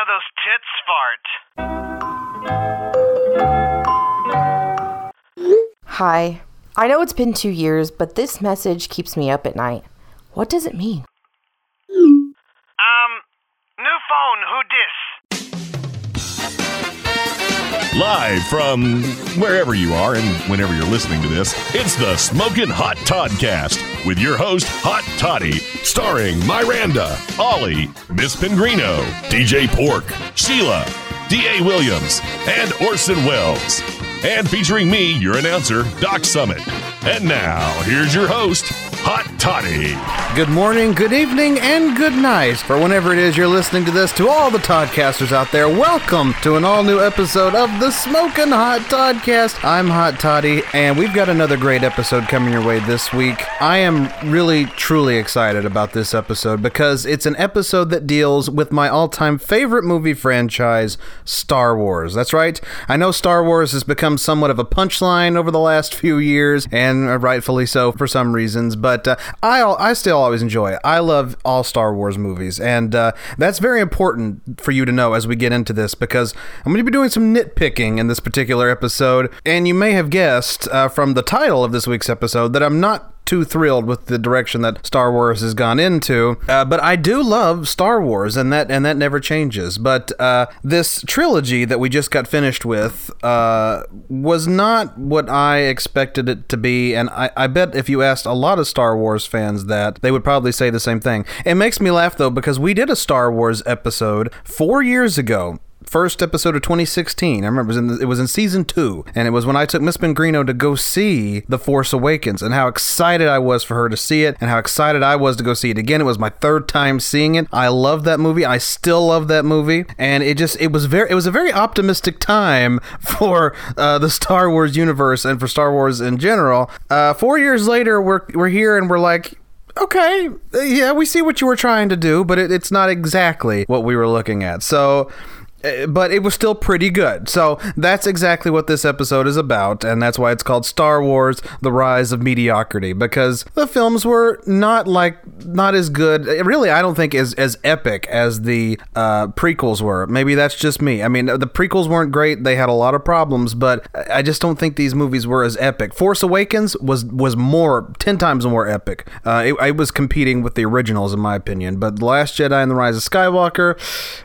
now those tits fart. Hi. I know it's been two years, but this message keeps me up at night. What does it mean? Um, new phone, who dis? Live from wherever you are and whenever you're listening to this, it's the Smoking Hot Toddcast with your host, Hot Toddy, starring Miranda, Ollie, Miss Pingrino, DJ Pork, Sheila, D.A. Williams, and Orson Welles. And featuring me, your announcer, Doc Summit. And now, here's your host, Hot Toddy. Good morning, good evening, and good night for whenever it is you're listening to this. To all the Toddcasters out there, welcome to an all new episode of the Smoking Hot Toddcast. I'm Hot Toddy, and we've got another great episode coming your way this week. I am really, truly excited about this episode because it's an episode that deals with my all time favorite movie franchise, Star Wars. That's right. I know Star Wars has become somewhat of a punchline over the last few years, and rightfully so for some reasons, but uh, I, I still always enjoy it. I love all Star Wars movies, and uh, that's very important for you to know as we get into this because I'm going to be doing some nitpicking in this particular episode, and you may have guessed uh, from the title of this week's episode that I'm not too thrilled with the direction that Star Wars has gone into. Uh, but I do love Star Wars, and that and that never changes. But uh, this trilogy that we just got finished with uh, was not what I expected it to be, and I, I bet if you asked a lot of Star Wars fans that, they would probably say the same thing. It makes me laugh though because we did a Star Wars episode four years ago first episode of 2016. I remember it was in the, it was in season two, and it was when I took Miss Bengrino to go see The Force Awakens, and how excited I was for her to see it, and how excited I was to go see it again. It was my third time seeing it. I love that movie. I still love that movie, and it just it was very it was a very optimistic time for uh, the Star Wars universe and for Star Wars in general. Uh, four years later, we're we're here and we're like okay, yeah, we see what you were trying to do, but it, it's not exactly what we were looking at. So, but it was still pretty good. So that's exactly what this episode is about, and that's why it's called Star Wars: The Rise of Mediocrity because the films were not like not as good. Really, I don't think as as epic as the uh, prequels were. Maybe that's just me. I mean, the prequels weren't great; they had a lot of problems, but I just don't think these movies were as epic. Force Awakens was was more ten times more epic. Uh, it, it was competing with the originals, in my opinion. But The Last Jedi and The Rise of Skywalker,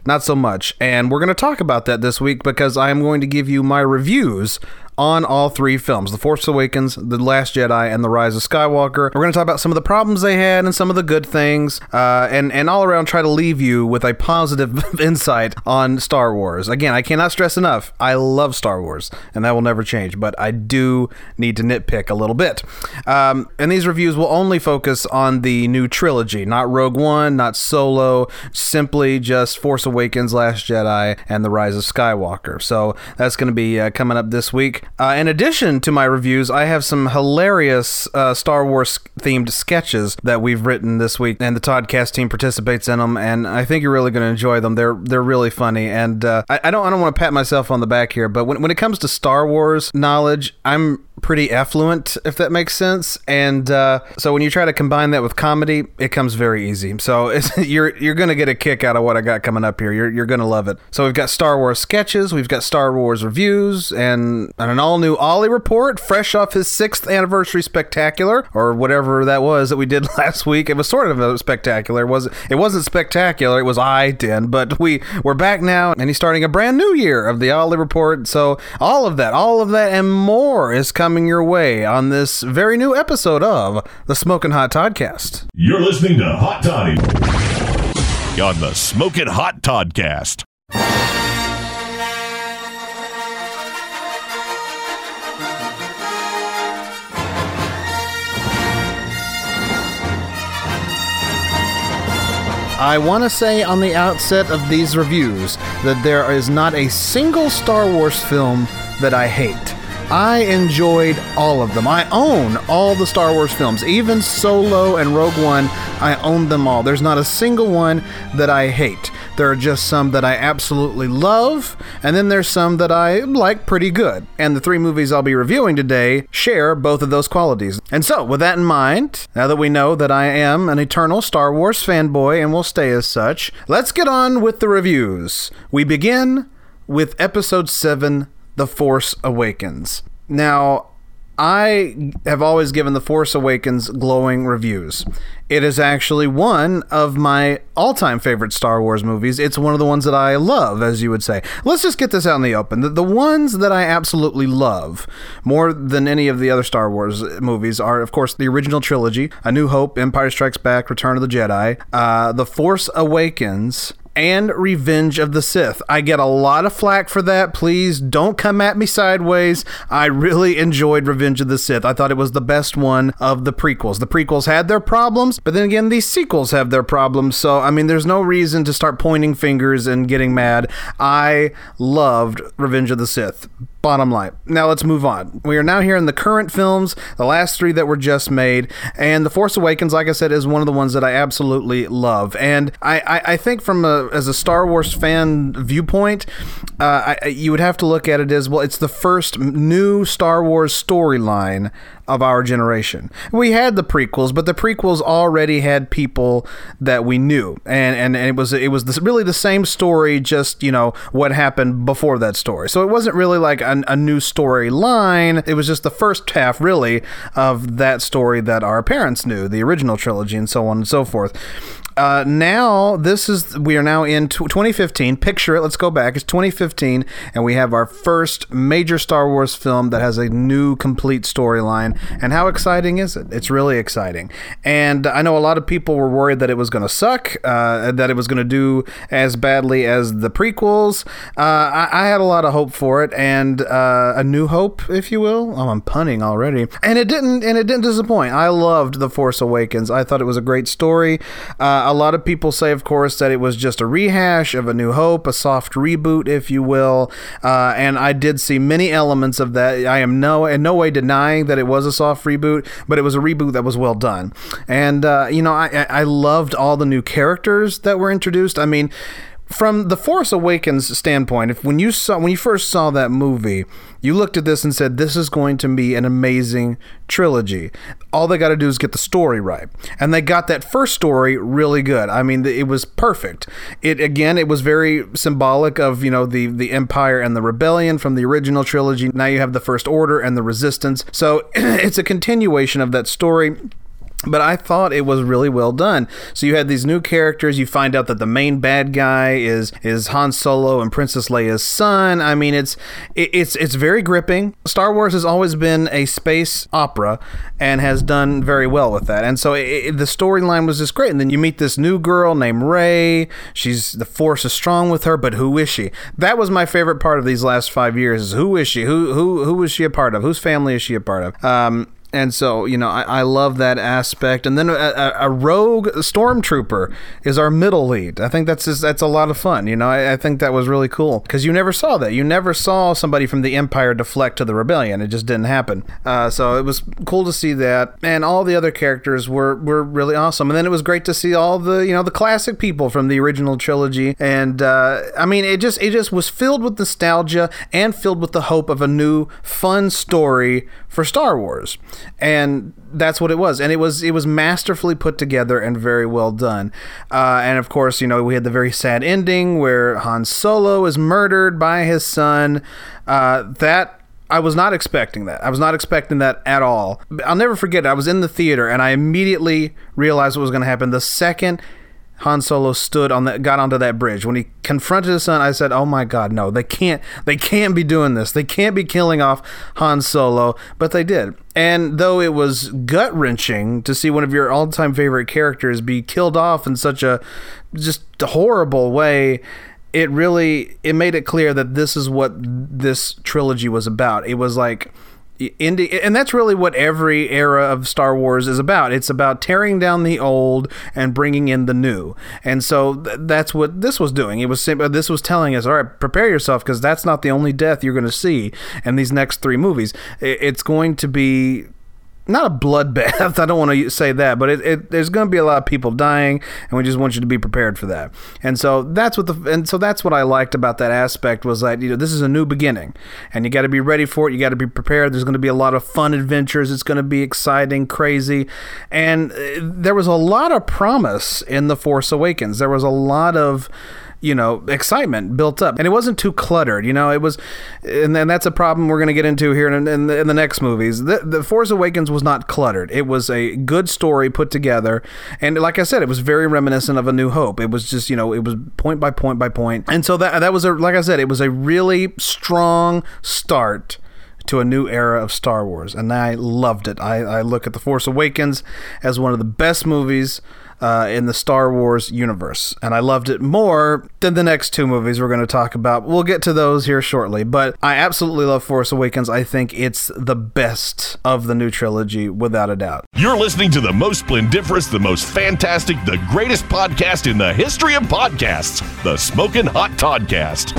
not so much. And we're going to talk about that this week because I am going to give you my reviews on all three films The Force Awakens, The Last Jedi, and The Rise of Skywalker. We're going to talk about some of the problems they had and some of the good things, uh, and, and all around try to leave you with a positive insight on Star Wars. Again, I cannot stress enough, I love Star Wars, and that will never change, but I do need to nitpick a little bit. Um, and these reviews will only focus on the new trilogy, not Rogue One, not Solo, simply just Force Awakens, Last Jedi, and The Rise of Skywalker. So that's going to be uh, coming up this week. Uh, in addition to my reviews, I have some hilarious uh, Star Wars themed sketches that we've written this week, and the Toddcast team participates in them, and I think you're really going to enjoy them. They're they're really funny, and uh, I, I don't I don't want to pat myself on the back here, but when when it comes to Star Wars knowledge, I'm pretty affluent, if that makes sense. And uh, so when you try to combine that with comedy, it comes very easy. So you're you're gonna get a kick out of what I got coming up here. You're you're gonna love it. So we've got Star Wars sketches, we've got Star Wars reviews, and, and an all new Ollie report, fresh off his sixth anniversary spectacular or whatever that was that we did last week. It was sort of a spectacular. It wasn't it wasn't spectacular. It was I did, but we we're back now, and he's starting a brand new year of the Ollie report. So all of that, all of that, and more is coming your way on this very new episode of the Smoking Hot Toddcast. You're listening to Hot Toddy on the Smoking Hot Toddcast. I want to say on the outset of these reviews that there is not a single Star Wars film that I hate. I enjoyed all of them. I own all the Star Wars films, even Solo and Rogue One. I own them all. There's not a single one that I hate. There are just some that I absolutely love, and then there's some that I like pretty good. And the three movies I'll be reviewing today share both of those qualities. And so, with that in mind, now that we know that I am an eternal Star Wars fanboy and will stay as such, let's get on with the reviews. We begin with Episode 7 The Force Awakens. Now, I have always given The Force Awakens glowing reviews. It is actually one of my all time favorite Star Wars movies. It's one of the ones that I love, as you would say. Let's just get this out in the open. The, the ones that I absolutely love more than any of the other Star Wars movies are, of course, the original trilogy A New Hope, Empire Strikes Back, Return of the Jedi, uh, The Force Awakens, and Revenge of the Sith. I get a lot of flack for that. Please don't come at me sideways. I really enjoyed Revenge of the Sith. I thought it was the best one of the prequels. The prequels had their problems, but then again, these sequels have their problems. So, I mean, there's no reason to start pointing fingers and getting mad. I loved Revenge of the Sith. Bottom line. Now let's move on. We are now here in the current films, the last three that were just made, and The Force Awakens, like I said, is one of the ones that I absolutely love. And I, I, I think from a as a Star Wars fan viewpoint, uh, I, you would have to look at it as well. It's the first new Star Wars storyline of our generation. We had the prequels, but the prequels already had people that we knew, and and, and it was it was really the same story, just you know what happened before that story. So it wasn't really like a new storyline. It was just the first half, really, of that story that our parents knew, the original trilogy, and so on and so forth. Uh, now this is we are now in 2015. Picture it. Let's go back. It's 2015, and we have our first major Star Wars film that has a new complete storyline. And how exciting is it? It's really exciting. And I know a lot of people were worried that it was going to suck, uh, that it was going to do as badly as the prequels. Uh, I, I, had a lot of hope for it, and uh, a new hope, if you will. Oh, I'm punning already. And it didn't. And it didn't disappoint. I loved The Force Awakens. I thought it was a great story. A lot of people say, of course, that it was just a rehash of A New Hope, a soft reboot, if you will. Uh, and I did see many elements of that. I am no in no way denying that it was a soft reboot, but it was a reboot that was well done. And uh, you know, I I loved all the new characters that were introduced. I mean from the Force Awakens standpoint, if when you saw when you first saw that movie, you looked at this and said, "This is going to be an amazing trilogy." All they got to do is get the story right, and they got that first story really good. I mean, it was perfect. It again, it was very symbolic of you know the the Empire and the Rebellion from the original trilogy. Now you have the First Order and the Resistance, so it's a continuation of that story but I thought it was really well done. So you had these new characters. You find out that the main bad guy is is Han Solo and Princess Leia's son. I mean, it's it's it's very gripping. Star Wars has always been a space opera and has done very well with that. And so it, it, the storyline was just great. And then you meet this new girl named Rey. She's the Force is strong with her, but who is she? That was my favorite part of these last five years. Is who is she? Who who who is she a part of? Whose family is she a part of? Um, and so you know I, I love that aspect. And then a, a, rogue stormtrooper is our middle lead. I think that's just, that's a lot of fun. You know, I, I think that was really cool because you never saw that. You never saw somebody from the Empire deflect to the rebellion. It just didn't happen. Uh, so it was cool to see that, and all the other characters were were really awesome. And then it was great to see all the you know the classic people from the original trilogy. And uh, I mean, it just it just was filled with nostalgia and filled with the hope of a new fun story for Star Wars and that's what it was and it was it was masterfully put together and very well done uh, and of course you know we had the very sad ending where han solo is murdered by his son uh, that I was not expecting that. I was not expecting that at all. I'll never forget it. I was in the theater and I immediately realized what was going to happen the second Han Solo stood on that got onto that bridge. When he confronted his son, I said, "Oh my god, no. They can't they can't be doing this. They can't be killing off Han Solo." But they did. And though it was gut-wrenching to see one of your all-time favorite characters be killed off in such a just horrible way, it really it made it clear that this is what this trilogy was about. It was like Indie, and that's really what every era of Star Wars is about. It's about tearing down the old and bringing in the new. And so th- that's what this was doing. It was uh, this was telling us, all right, prepare yourself because that's not the only death you're going to see in these next three movies. It's going to be not a bloodbath. I don't want to say that, but it, it, there's going to be a lot of people dying, and we just want you to be prepared for that. And so that's what the and so that's what I liked about that aspect was that you know this is a new beginning, and you got to be ready for it. You got to be prepared. There's going to be a lot of fun adventures. It's going to be exciting, crazy, and uh, there was a lot of promise in the Force Awakens. There was a lot of you know excitement built up. And it wasn't too cluttered you know it was and then that's a problem we're going to get into here in, in, the, in the next movies. The, the force awakens was not cluttered. It was a good story put together. And like i said it was very reminiscent of a new hope. It was just you know it was point by point by point. And so that that was a like i said it was a really strong start to a new era of Star Wars, and I loved it. I, I look at The Force Awakens as one of the best movies uh, in the Star Wars universe. And I loved it more than the next two movies we're going to talk about. We'll get to those here shortly. But I absolutely love Force Awakens. I think it's the best of the new trilogy, without a doubt. You're listening to the most splendiferous, the most fantastic, the greatest podcast in the history of podcasts, the Smoking Hot Toddcast.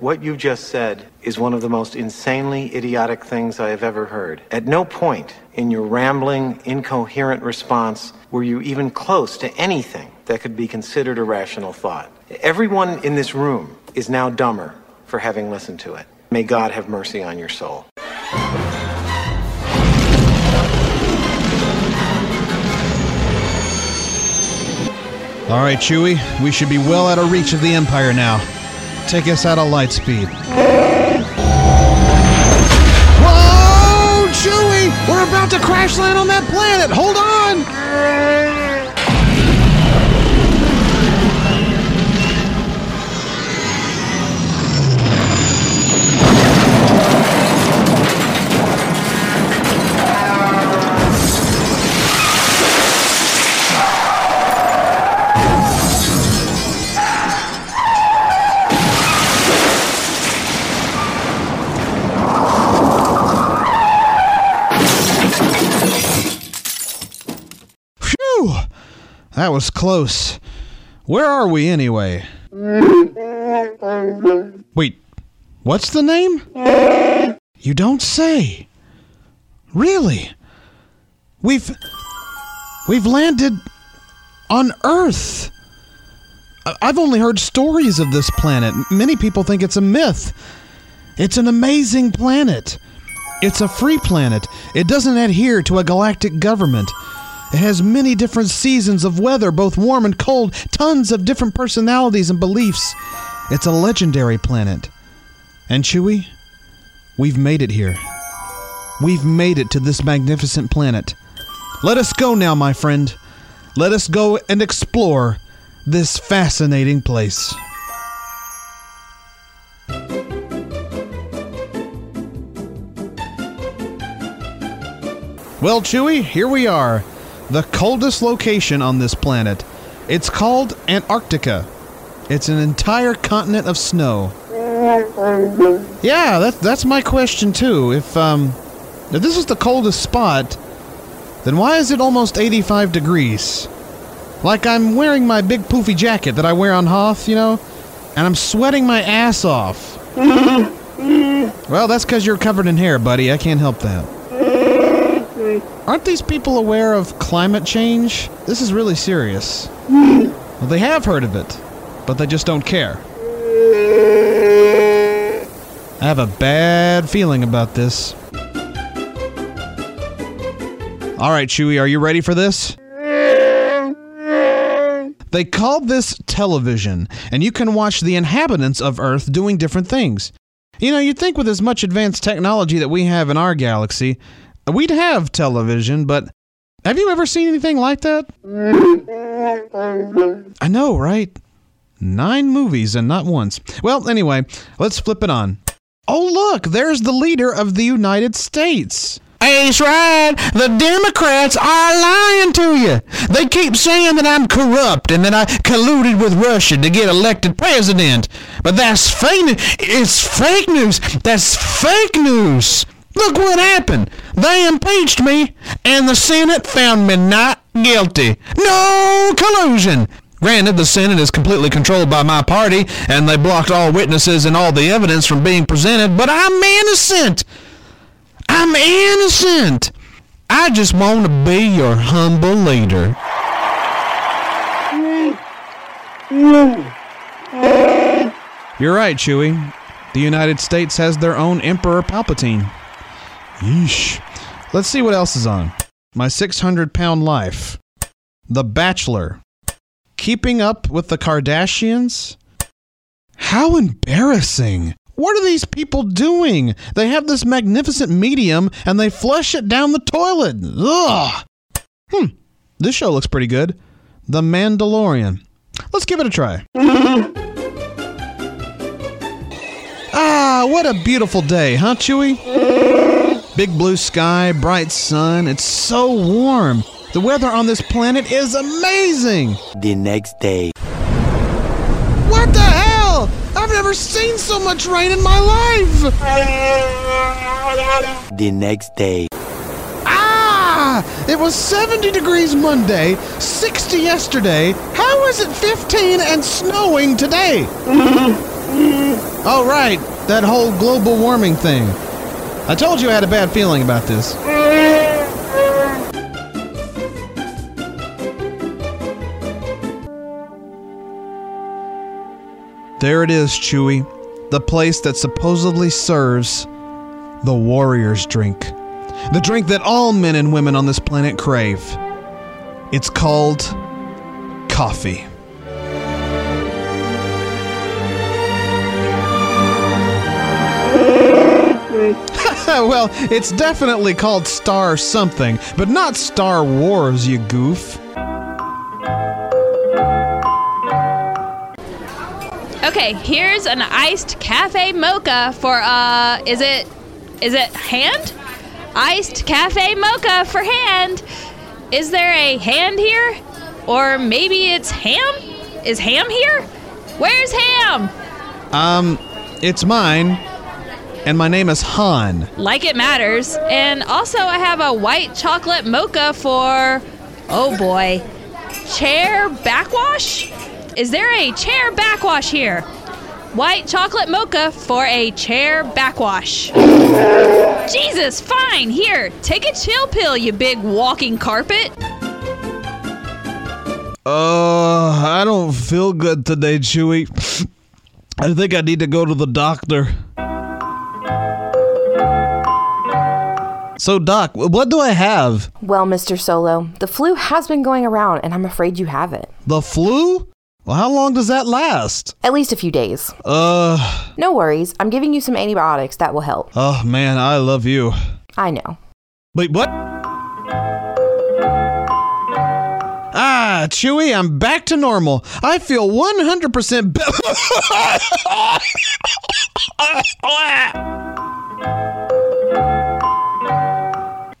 What you just said is one of the most insanely idiotic things I have ever heard. At no point in your rambling, incoherent response were you even close to anything that could be considered a rational thought. Everyone in this room is now dumber for having listened to it. May God have mercy on your soul. All right, Chewie, we should be well out of reach of the Empire now. Take us out of light speed. We're about to crash land on that planet! Hold on! That was close. Where are we anyway? Wait, what's the name? You don't say. Really? We've we've landed on Earth. I've only heard stories of this planet. Many people think it's a myth. It's an amazing planet. It's a free planet. It doesn't adhere to a galactic government. It has many different seasons of weather, both warm and cold, tons of different personalities and beliefs. It's a legendary planet. And Chewie, we've made it here. We've made it to this magnificent planet. Let us go now, my friend. Let us go and explore this fascinating place. Well, Chewie, here we are. The coldest location on this planet. It's called Antarctica. It's an entire continent of snow. Yeah, that's that's my question too. If um if this is the coldest spot, then why is it almost 85 degrees? Like I'm wearing my big poofy jacket that I wear on Hoth, you know, and I'm sweating my ass off. well, that's because you're covered in hair, buddy. I can't help that. Aren't these people aware of climate change? This is really serious. Well, they have heard of it, but they just don't care. I have a bad feeling about this. All right, Chewie, are you ready for this? They call this television, and you can watch the inhabitants of Earth doing different things. You know, you'd think with as much advanced technology that we have in our galaxy, we'd have television, but have you ever seen anything like that? I know, right? Nine movies and not once. Well, anyway, let's flip it on. Oh, look, there's the leader of the United States. Ace right. The Democrats are lying to you. They keep saying that I'm corrupt and that I colluded with Russia to get elected president. But that's fake news. It's fake news. That's fake news. Look what happened. They impeached me, and the Senate found me not guilty. No collusion. Granted, the Senate is completely controlled by my party, and they blocked all witnesses and all the evidence from being presented, but I'm innocent. I'm innocent. I just want to be your humble leader. You're right, Chewie. The United States has their own Emperor Palpatine. Yeesh. Let's see what else is on. My 600 pound life. The Bachelor. Keeping up with the Kardashians? How embarrassing. What are these people doing? They have this magnificent medium and they flush it down the toilet. Ugh. Hmm. This show looks pretty good. The Mandalorian. Let's give it a try. ah, what a beautiful day, huh, Chewie? Big blue sky, bright sun. It's so warm. The weather on this planet is amazing. The next day. What the hell? I've never seen so much rain in my life. The next day. Ah! It was 70 degrees Monday, 60 yesterday. How is it 15 and snowing today? oh, right. That whole global warming thing. I told you I had a bad feeling about this. There it is, Chewie. The place that supposedly serves the warrior's drink. The drink that all men and women on this planet crave. It's called coffee. Well, it's definitely called Star something, but not Star Wars, you goof. Okay, here's an iced cafe mocha for uh is it is it hand? Iced cafe mocha for hand. Is there a hand here? Or maybe it's ham? Is ham here? Where's ham? Um, it's mine, and my name is Han. Like it matters. And also I have a white chocolate mocha for oh boy. Chair backwash? Is there a chair backwash here? White chocolate mocha for a chair backwash. Jesus, fine. Here, take a chill pill, you big walking carpet. Uh, I don't feel good today, Chewie. I think I need to go to the doctor. So, Doc, what do I have? Well, Mr. Solo, the flu has been going around, and I'm afraid you have it. The flu? Well, how long does that last? At least a few days. Uh, No worries, I'm giving you some antibiotics that will help. oh man, I love you. I know. Wait, what? Ah, Chewie, I'm back to normal. I feel 100% better.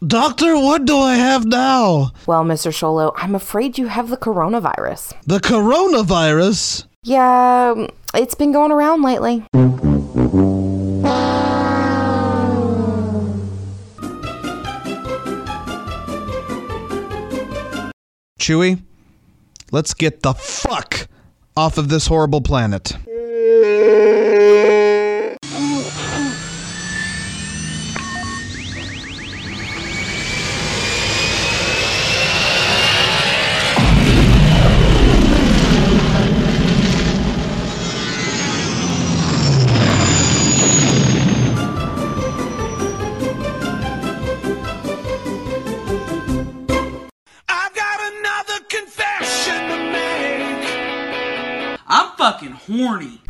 Doctor, what do I have now? Well, Mr. Sholo, I'm afraid you have the coronavirus. The coronavirus? Yeah, it's been going around lately. Chewie, let's get the fuck off of this horrible planet.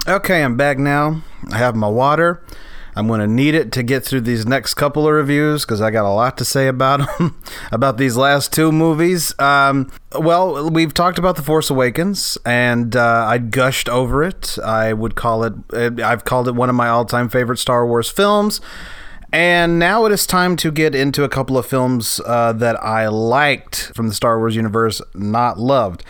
Okay, I'm back now. I have my water. I'm going to need it to get through these next couple of reviews because I got a lot to say about them, about these last two movies. Um, well, we've talked about The Force Awakens, and uh, I gushed over it. I would call it, uh, I've called it one of my all time favorite Star Wars films. And now it is time to get into a couple of films uh, that I liked from the Star Wars universe, not loved.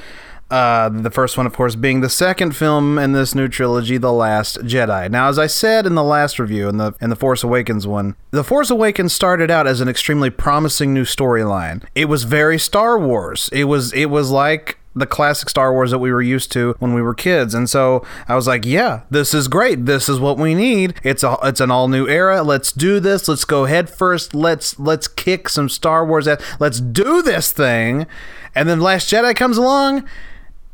Uh, the first one, of course, being the second film in this new trilogy, The Last Jedi. Now, as I said in the last review, in the in the Force Awakens one, The Force Awakens started out as an extremely promising new storyline. It was very Star Wars. It was it was like the classic Star Wars that we were used to when we were kids. And so I was like, yeah, this is great. This is what we need. It's a it's an all new era. Let's do this. Let's go head first. Let's let's kick some Star Wars ass. Let's do this thing. And then Last Jedi comes along,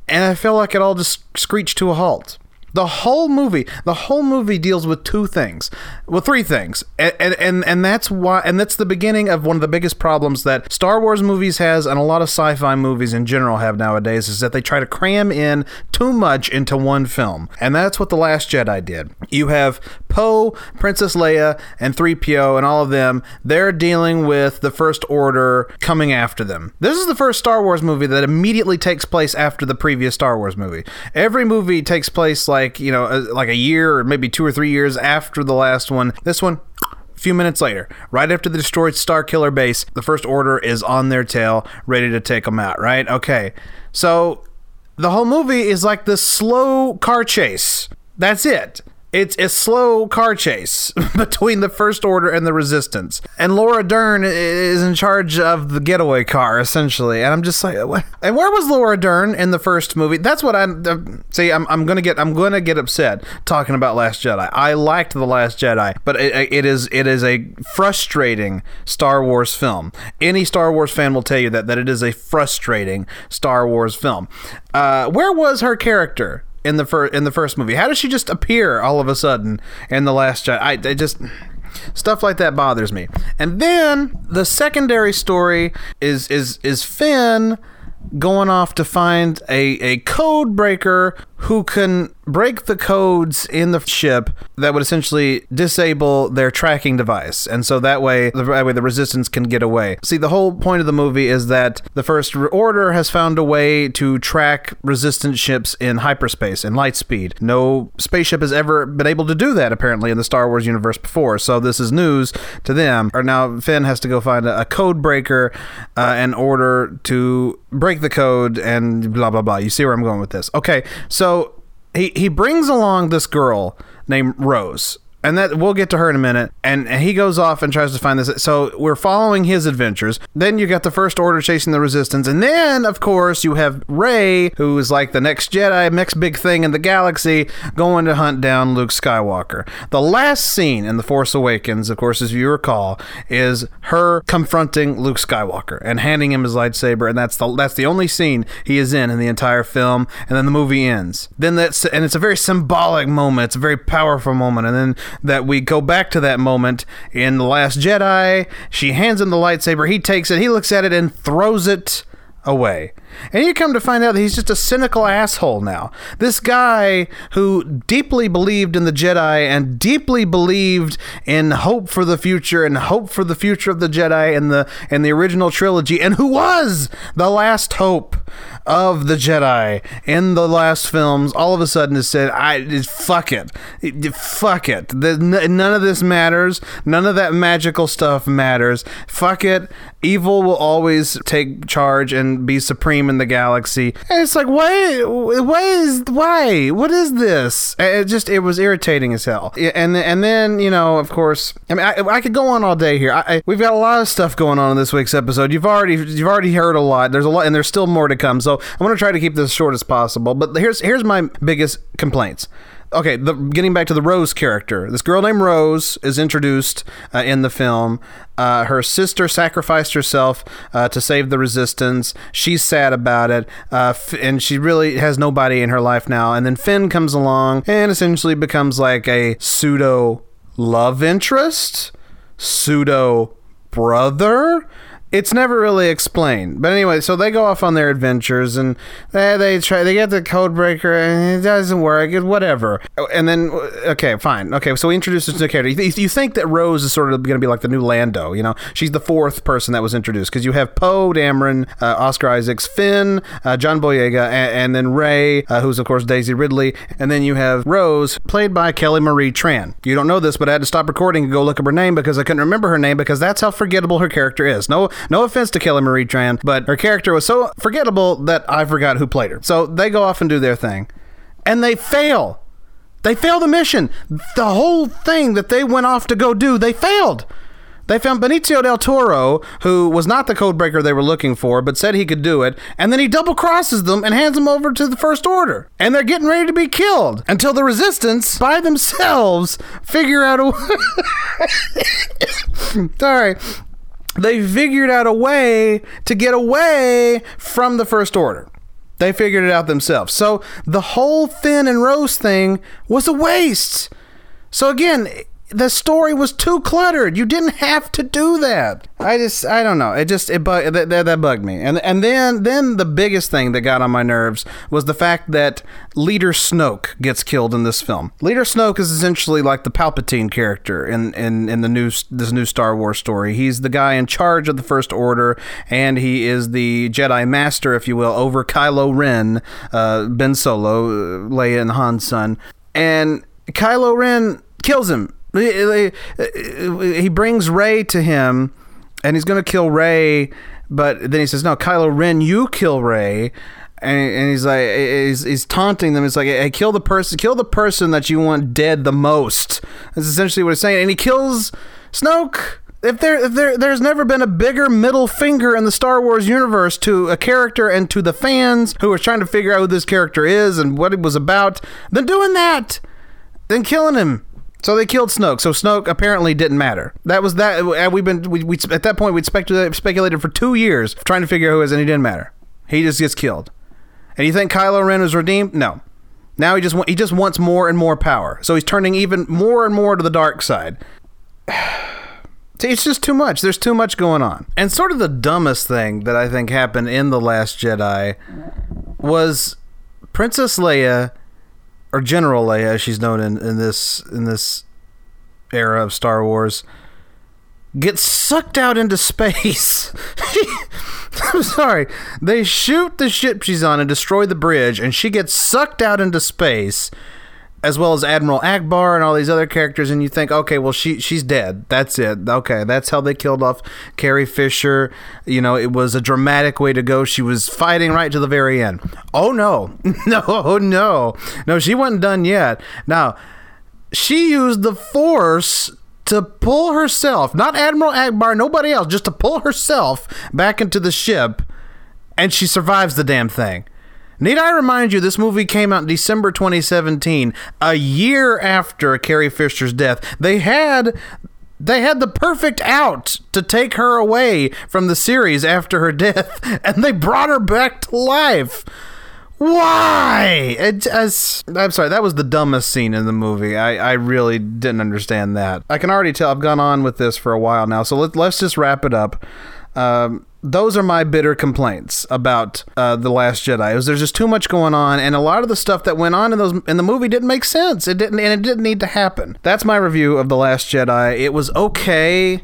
and I felt like it all just screeched to a halt. The whole movie, the whole movie deals with two things, well, three things, and, and and that's why, and that's the beginning of one of the biggest problems that Star Wars movies has, and a lot of sci-fi movies in general have nowadays, is that they try to cram in too much into one film, and that's what the Last Jedi did. You have Poe, Princess Leia, and 3PO, and all of them. They're dealing with the First Order coming after them. This is the first Star Wars movie that immediately takes place after the previous Star Wars movie. Every movie takes place like you know, uh, like a year or maybe two or three years after the last one. This one, a few minutes later, right after the destroyed Starkiller base, the First Order is on their tail, ready to take them out, right? Okay. So the whole movie is like this slow car chase. That's it. It's a slow car chase between the First Order and the Resistance. And Laura Dern is in charge of the getaway car, essentially. And I'm just like, what? And where was Laura Dern in the first movie? That's what I uh, see. I'm, I'm gonna get I'm gonna get upset talking about Last Jedi. I liked the Last Jedi, but it, it is it is a frustrating Star Wars film. Any Star Wars fan will tell you that that it is a frustrating Star Wars film. Uh, where was her character? In the first in the first movie. How does she just appear all of a sudden in the last Jedi? I, I just stuff like that bothers me. And then the secondary story is is is Finn going off to find a, a code breaker who can break the codes in the ship that would essentially disable their tracking device. And so that way, that way the resistance can get away. See, the whole point of the movie is that the First Order has found a way to track resistance ships in hyperspace, in light speed. No spaceship has ever been able to do that, apparently, in the Star Wars universe before. So this is news to them. Or now Finn has to go find a, a code breaker uh, in order to break the code and blah, blah, blah. You see where I'm going with this. Okay, so he he brings along this girl named Rose. And that we'll get to her in a minute. And, and he goes off and tries to find this. So we're following his adventures. Then you got the First Order chasing the Resistance, and then of course you have Rey, who is like the next Jedi, next big thing in the galaxy, going to hunt down Luke Skywalker. The last scene in The Force Awakens, of course, as you recall, is her confronting Luke Skywalker and handing him his lightsaber, and that's the that's the only scene he is in in the entire film. And then the movie ends. Then that's and it's a very symbolic moment. It's a very powerful moment. And then that we go back to that moment in The Last Jedi. She hands him the lightsaber. He takes it. He looks at it and throws it away. And you come to find out that he's just a cynical asshole now. This guy who deeply believed in the Jedi and deeply believed in hope for the future and hope for the future of the Jedi and the and the original trilogy and who was the last hope of the Jedi in the last films all of a sudden has said I fuck it. Fuck it. The, none of this matters. None of that magical stuff matters. Fuck it. Evil will always take charge and be supreme in the galaxy. And it's like, why? Why is why? What is this? It just it was irritating as hell. And and then you know, of course, I mean, I, I could go on all day here. I, I, we've got a lot of stuff going on in this week's episode. You've already you've already heard a lot. There's a lot, and there's still more to come. So I'm going to try to keep this as short as possible. But here's here's my biggest complaints okay, the, getting back to the Rose character, this girl named Rose is introduced uh, in the film. Uh, her sister sacrificed herself uh, to save the resistance. She's sad about it, uh, and she really has nobody in her life now. And then Finn comes along and essentially becomes like a pseudo love interest, pseudo brother it's never really explained. But anyway, so they go off on their adventures and they, they try they get the code breaker and it doesn't work. Whatever. And then okay, fine. Okay, so we introduce this new character. You, you think that Rose is sort of going to be like the new Lando? You know, she's the fourth person that was introduced because you have Poe Dameron, uh, Oscar Isaacs, Finn, uh, John Boyega, and, and then Rey, uh, who's of course Daisy Ridley, and then you have Rose, played by Kelly Marie Tran. You don't know this, but I had to stop recording and go look up her name because I couldn't remember her name because that's how forgettable her character is. No, no offense to Kelly Marie Tran, but her character was so forgettable that I forgot who played her. So they go off and do their thing, and they fail. They fail the mission. The whole thing that they went off to go do, they failed. They found Benicio del Toro, who was not the codebreaker they were looking for, but said he could do it, and then he double crosses them and hands them over to the First Order. And they're getting ready to be killed until the Resistance, by themselves, figure out a. way. Sorry. They figured out a way to get away from the First Order. They figured it out themselves. So the whole Finn and Rose thing was a waste. So again, the story was too cluttered. You didn't have to do that. I just, I don't know. It just, it that, that, that bugged me. And and then then the biggest thing that got on my nerves was the fact that Leader Snoke gets killed in this film. Leader Snoke is essentially like the Palpatine character in in in the new this new Star Wars story. He's the guy in charge of the First Order, and he is the Jedi Master, if you will, over Kylo Ren, uh, Ben Solo, Leia and Han's son, and Kylo Ren kills him he brings Rey to him, and he's going to kill Rey, but then he says, "No, Kylo Ren, you kill Rey." And, he's like, he's, he's taunting them. It's like, hey, kill the person, kill the person that you want dead the most. That's essentially what he's saying. And he kills Snoke. If there, if there, there's never been a bigger middle finger in the Star Wars universe to a character and to the fans who are trying to figure out who this character is and what it was about than doing that, than killing him. So they killed Snoke. So Snoke apparently didn't matter. That was that. Uh, we've been we, we at that point we'd speculated, speculated for two years trying to figure out who is, and he didn't matter. He just gets killed. And you think Kylo Ren was redeemed? No. Now he just he just wants more and more power. So he's turning even more and more to the dark side. See, it's just too much. There's too much going on. And sort of the dumbest thing that I think happened in The Last Jedi was Princess Leia or General Leia, as she's known in, in this in this era of Star Wars, gets sucked out into space. I'm sorry. They shoot the ship she's on and destroy the bridge, and she gets sucked out into space, as well as Admiral Ackbar and all these other characters. And you think, okay, well, she she's dead. That's it. Okay, that's how they killed off Carrie Fisher. You know, it was a dramatic way to go. She was fighting right to the very end. Oh no, no, oh, no, no. She wasn't done yet. Now, she used the Force to pull herself, not Admiral Ackbar, nobody else, just to pull herself back into the ship, and she survives the damn thing. Need I remind you, this movie came out in December 2017, a year after Carrie Fisher's death. They had they had the perfect out to take her away from the series after her death, and they brought her back to life. Why? It, as, I'm sorry, that was the dumbest scene in the movie. I, I really didn't understand that. I can already tell I've gone on with this for a while now, so let, let's just wrap it up. Um, those are my bitter complaints about uh, the Last Jedi. There's just too much going on, and a lot of the stuff that went on in those in the movie didn't make sense. It didn't, and it didn't need to happen. That's my review of the Last Jedi. It was okay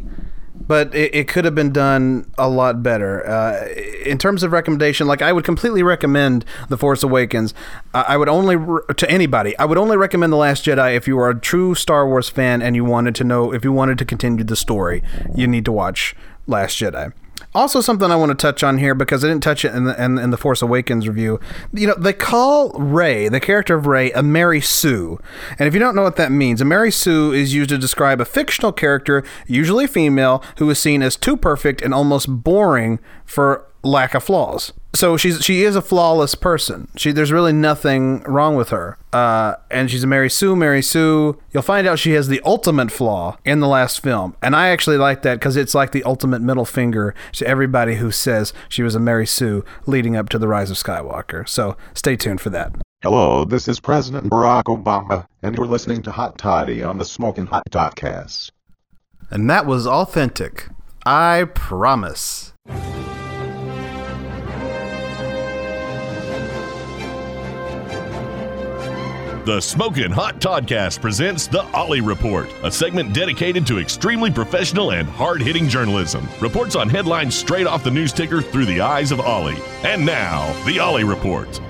but it, it, could have been done a lot better. Uh, in terms of recommendation, like I would completely recommend The Force Awakens. Uh, I would only re- to anybody. I would only recommend The Last Jedi if you are a true Star Wars fan and you wanted to know if you wanted to continue the story. You need to watch Last Jedi. Also, something I want to touch on here because I didn't touch it in the, in, in the Force Awakens review. You know, they call Rey, the character of Rey, a Mary Sue. And if you don't know what that means, a Mary Sue is used to describe a fictional character, usually female, who is seen as too perfect and almost boring for lack of flaws. So she's she is a flawless person. She there's really nothing wrong with her. Uh, and she's a Mary Sue. Mary Sue. You'll find out she has the ultimate flaw in the last film, and I actually like that because it's like the ultimate middle finger to everybody who says she was a Mary Sue leading up to the rise of Skywalker. So stay tuned for that. Hello, this is President Barack Obama, and you're listening to Hot Toddy on the Smoking Hot Podcast. And that was authentic. I promise. The Smokin' Hot Toddcast presents The Ollie Report, a segment dedicated to extremely professional and hard hitting journalism. Reports on headlines straight off the news ticker through the eyes of Ollie. And now, The Ollie Report.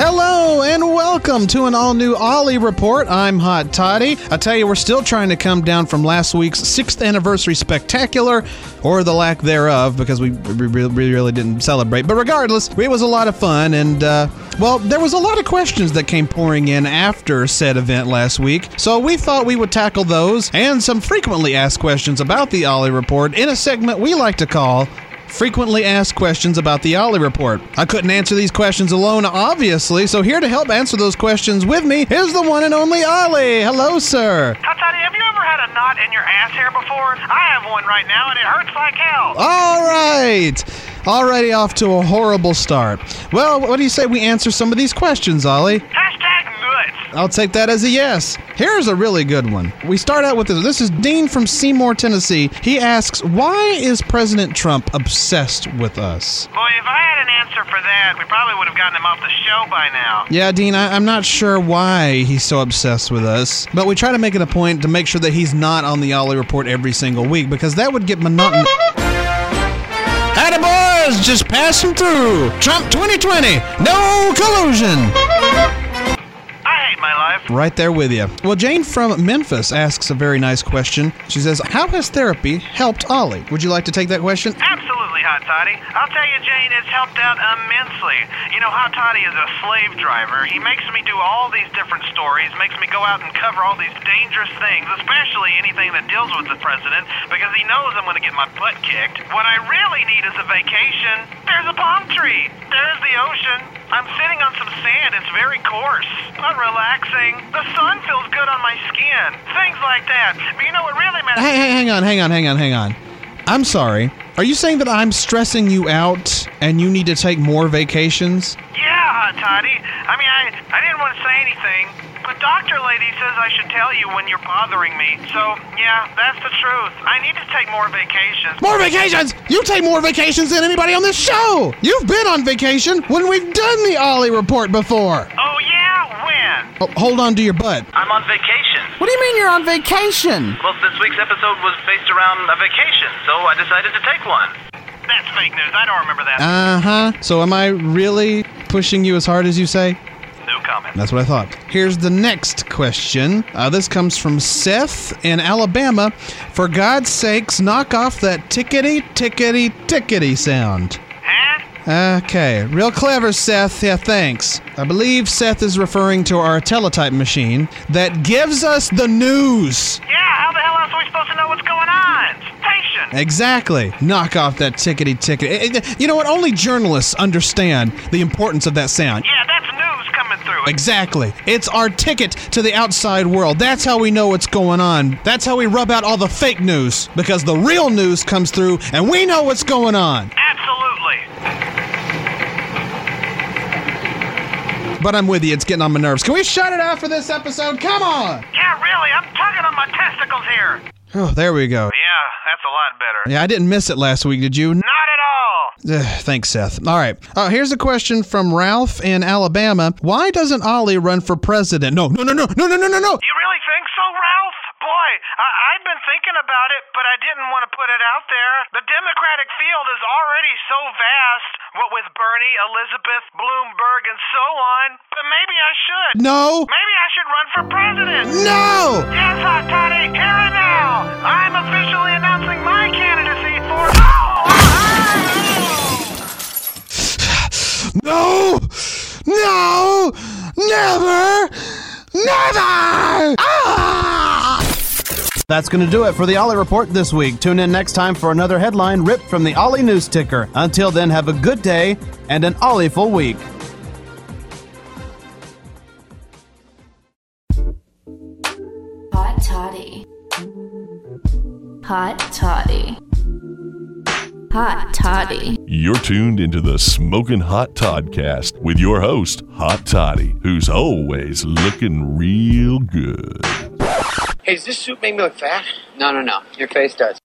Hello and welcome to an all new Ollie report. I'm Hot Toddy. I tell you, we're still trying to come down from last week's sixth anniversary spectacular, or the lack thereof, because we really, really, didn't celebrate. But regardless, it was a lot of fun, and uh, well, there was a lot of questions that came pouring in after said event last week. So we thought we would tackle those and some frequently asked questions about the Ollie report in a segment we like to call frequently asked questions about the Ollie Report. I couldn't answer these questions alone, obviously, so here to help answer those questions with me is the one and only Ollie. Hello, sir. Toddy, have you ever had a knot in your ass hair before? I have one right now and it hurts like hell. All right. Already off to a horrible start. Well, what do you say we answer some of these questions, Ollie? Hashtag nuts. I'll take that as a yes. Here's a really good one. We start out with this. This is Dean from Seymour, Tennessee. He asks, Why is President Trump obsessed with us? Boy, if I had an answer for that, we probably would have gotten him off the show by now. Yeah, Dean, I, I'm not sure why he's so obsessed with us, but we try to make it a point to make sure that he's not on the Ollie Report every single week because that would get monotonous. Howdy, boys! Just passing through. Trump 2020. No collusion. My life. Right there with you. Well, Jane from Memphis asks a very nice question. She says, How has therapy helped Ollie? Would you like to take that question? Absolutely, Hot Toddy. I'll tell you, Jane, it's helped out immensely. You know, Hot Toddy is a slave driver. He makes me do all these different stories, makes me go out and cover all these dangerous things, especially anything that deals with the president, because he knows I'm going to get my butt kicked. What I really need is a vacation. There's a palm tree. There's the ocean. I'm sitting on some sand. It's very coarse, but relaxing. The sun feels good on my skin. Things like that. But you know what really matters? Hey, hey, hang on, hang on, hang on, hang on. I'm sorry. Are you saying that I'm stressing you out and you need to take more vacations? Yeah, Toddy. I mean, I, I didn't want to say anything, but Doctor Lady says I should tell you when you're bothering me. So, yeah, that's the truth. I need to take more vacations. More vacations? You take more vacations than anybody on this show. You've been on vacation when we've done the Ollie report before. Oh, yeah? When? Oh, hold on to your butt. I'm on vacation. What do you mean you're on vacation? Well, this week's episode was based around a vacation, so I decided to take one. That's fake news. I don't remember that. Uh huh. So am I really pushing you as hard as you say? no comment. That's what I thought. Here's the next question. Uh, this comes from Seth in Alabama. For God's sakes, knock off that tickety, tickety, tickety sound. Okay, real clever, Seth. Yeah, thanks. I believe Seth is referring to our teletype machine that gives us the news. Yeah, how the hell else are we supposed to know what's going on? Station. Exactly. Knock off that tickety ticket. Eh, eh, You know what? Only journalists understand the importance of that sound. Yeah, that's news coming through. Exactly. It's our ticket to the outside world. That's how we know what's going on. That's how we rub out all the fake news because the real news comes through and we know what's going on. Absolutely. But I'm with you. It's getting on my nerves. Can we shut it out for this episode? Come on. Yeah, really. I'm tugging on my testicles here. Oh, there we go. Yeah, that's a lot better. Yeah, I didn't miss it last week, did you? Not at all. Ugh, Thanks, Seth. All right. Uh, here's a question from Ralph in Alabama. Why doesn't Ollie run for president? No, no, no, no, no, no, no, no, no. You really think so, Ralph? Boy, I- I've been thinking about it, but I didn't want to put it out there. The Democratic field is already so vast, what with Bernie, Elizabeth, Bloomberg, and so on. But maybe I should. No. Maybe I should run for president. No. Yes, Hot Toddy, here and now. I'm officially announcing my candidacy for. No! No! Never! Never! Ah! That's going to do it for the Ollie Report this week. Tune in next time for another headline ripped from the Ollie News Ticker. Until then, have a good day and an Ollie-ful week. Hot toddy. Hot toddy. Hot toddy. You're tuned into the Smoking Hot Toddcast with your host, Hot Toddy, who's always looking real good. Hey, does this suit make me look fat? No, no, no. Your face does.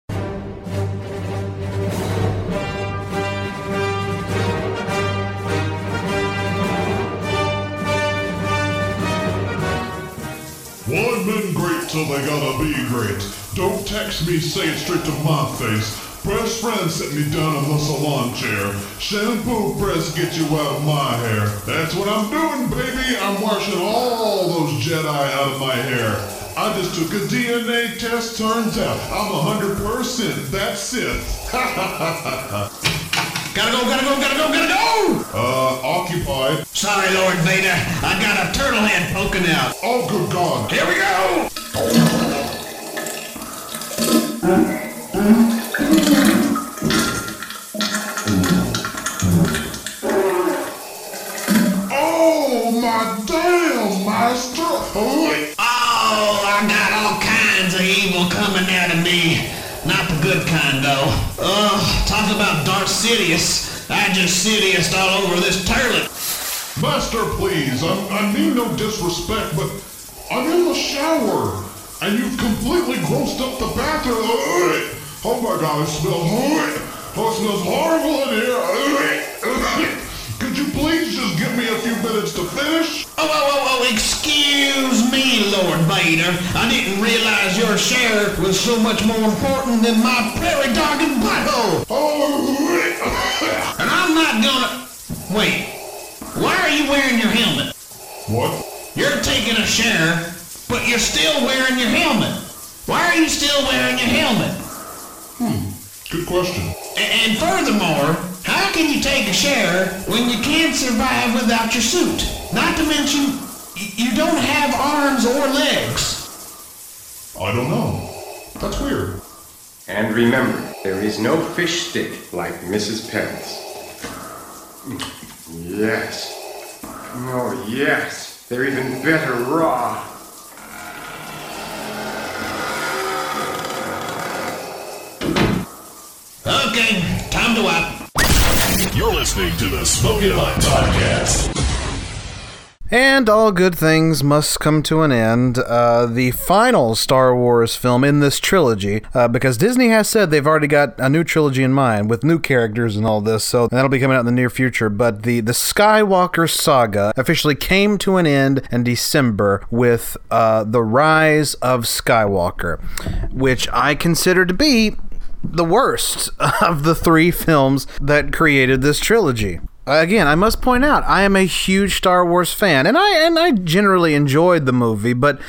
One been great till they gotta be great. Don't text me, say it straight to my face. Fresh friends set me down in the salon chair. Shampoo press get you out of my hair. That's what I'm doing, baby. I'm washing all those Jedi out of my hair. I just took a DNA test. Turns out I'm 100% that Sith. Gotta go, gotta go, gotta go, gotta go! Uh, occupied. Sorry, Lord Vader. I got a turtle head poking out. Oh, good God. Here we go! Oh, my damn, master. Oh, I got all kinds of evil coming out of me. Not the good kind, though. Ugh, talk about Darth Sidious. I just Sidious all over this turlet. Master, please. I'm, I mean no disrespect, but I'm in the shower, and you've completely grossed up the bathroom. Oh my God, it smells. Oh, it smells horrible in here. Could you please just give me a few minutes to finish? Oh, oh, oh, oh, excuse me, Lord Vader. I didn't realize your sheriff was so much more important than my prairie dog and butthole. Oh, And I'm not gonna... Wait, why are you wearing your helmet? what? You're taking a sheriff, but you're still wearing your helmet. Why are you still wearing your helmet? Hmm, good question. And furthermore, how can you take a sheriff when you can't survive without your suit? Not to mention, you don't have arms or legs. I don't know. That's weird. And remember, there is no fish stick like Mrs. Pence. Hmm, yes. Oh, yes. They're even better raw. Okay, time to wipe. You're listening to the Smoking Hot Podcast. And all good things must come to an end. Uh, the final Star Wars film in this trilogy, uh, because Disney has said they've already got a new trilogy in mind with new characters and all this, so that'll be coming out in the near future. But the, the Skywalker saga officially came to an end in December with uh, The Rise of Skywalker, which I consider to be the worst of the three films that created this trilogy. Again, I must point out I am a huge Star Wars fan, and I and I generally enjoyed the movie, but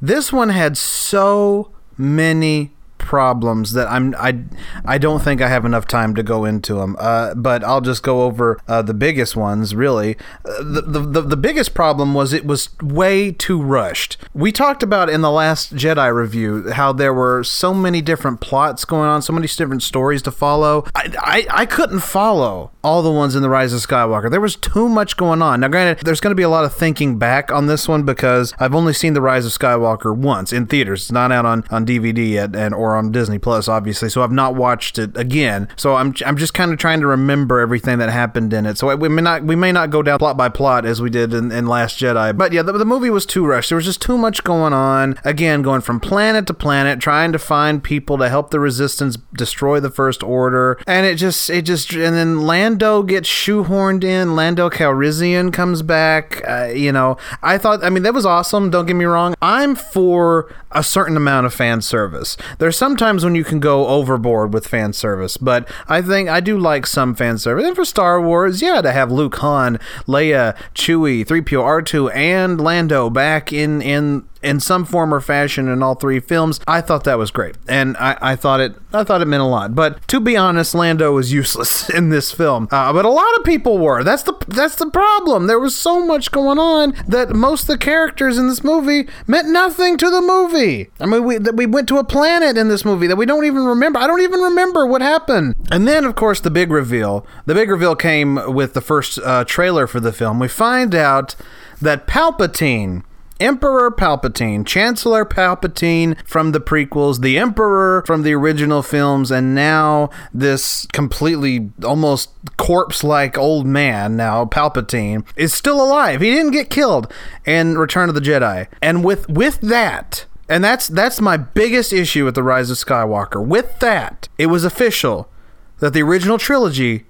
this one had so many problems that I'm I I don't think I have enough time to go into them. Uh, but I'll just go over uh, the biggest ones. Really, uh, the, the the biggest problem was it was way too rushed. We talked about in the last Jedi review how there were so many different plots going on, so many different stories to follow. I I, I couldn't follow all the ones in the Rise of Skywalker. There was too much going on. Now, granted, there's going to be a lot of thinking back on this one because I've only seen the Rise of Skywalker once in theaters. It's not out on, on DVD yet, and or on Disney Plus, obviously. So I've not watched it again. So I'm I'm just kind of trying to remember everything that happened in it. So we may not we may not go down plot by plot as we did in, in Last Jedi. But yeah, the, the movie was too rushed. There was just too much going on. Again, going from planet to planet, trying to find people to help the Resistance destroy the First Order, and it just it just and then Lando gets shoehorned in. Lando Calrissian comes back. Uh, you know, I thought I mean that was awesome. Don't get me wrong. I'm for a certain amount of fan service. There's sometimes when you can go overboard with fan service, but I think I do like some fan service. And for Star Wars, yeah, to have Luke, Han, Leia, Chewie, 3PO, R2, and Lando back in in in some form or fashion in all three films, I thought that was great, and I, I thought it I thought it meant a lot. But to be honest, Lando was useless in this film. Uh, but a lot of people were. That's the that's the problem. There was so much going on that most of the characters in this movie meant nothing to the movie. I mean, we that we went to a planet in this movie that we don't even remember. I don't even remember what happened. And then, of course, the big reveal. The big reveal came with the first uh, trailer for the film. We find out that Palpatine. Emperor Palpatine, Chancellor Palpatine from the prequels, the Emperor from the original films, and now this completely almost corpse like old man, now Palpatine, is still alive. He didn't get killed in Return of the Jedi. And with with that, and that's that's my biggest issue with the Rise of Skywalker. With that, it was official that the original trilogy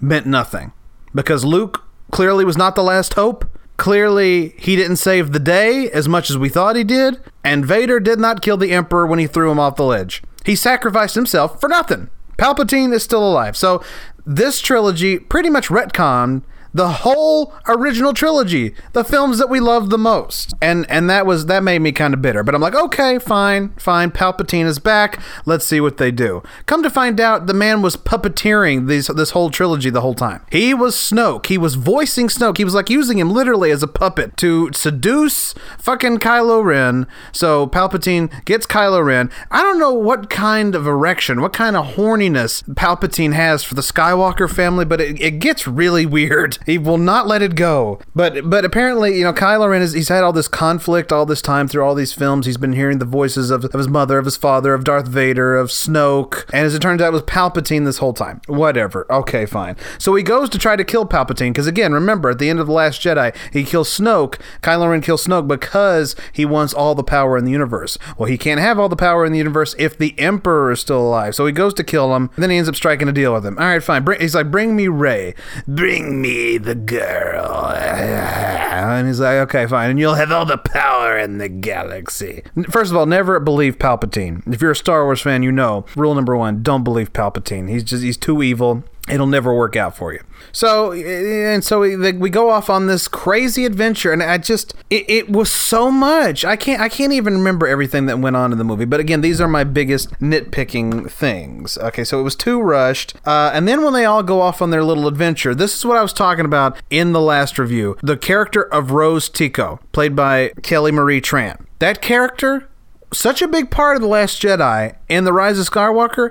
meant nothing because Luke clearly was not the last hope. Clearly, he didn't save the day as much as we thought he did, and Vader did not kill the Emperor when he threw him off the ledge. He sacrificed himself for nothing. Palpatine is still alive. So this trilogy pretty much retconned the whole original trilogy, the films that we love the most. And and that was that made me kind of bitter. But I'm like, okay, fine, fine. Palpatine is back. Let's see what they do. Come to find out, the man was puppeteering these this whole trilogy the whole time. He was Snoke. He was voicing Snoke. He was like using him literally as a puppet to seduce fucking Kylo Ren. So Palpatine gets Kylo Ren. I don't know what kind of erection, what kind of horniness Palpatine has for the Skywalker family, but it, it gets really weird. He will not let it go. But but apparently, you know, Kylo Ren is he's had all this conflict all this time through all these films. He's been hearing the voices of, of his mother, of his father, of Darth Vader, of Snoke, and as it turns out, it was Palpatine this whole time. Whatever. Okay, fine. So he goes to try to kill Palpatine because again, remember at the end of the Last Jedi, he kills Snoke. Kylo Ren kills Snoke because he wants all the power in the universe. Well, he can't have all the power in the universe if the Emperor is still alive. So he goes to kill him. Then he ends up striking a deal with him. All right, fine. Bring, he's like, bring me Rey. Bring me the girl. And he's like, okay, fine. And you'll have all the power in the galaxy. First of all, never believe Palpatine. If you're a Star Wars fan, you know rule number one: don't believe Palpatine. He's just he's too evil. It'll never work out for you. So and so we, we go off on this crazy adventure, and I just it, it was so much. I can't I can't even remember everything that went on in the movie. But again, these are my biggest nitpicking things. Okay, so it was too rushed, uh, and then when they all go off on their little adventure, this is what I was talking about in the last review. The character of Rose Tico, played by Kelly Marie Tran. That character, such a big part of the Last Jedi and the Rise of Skywalker.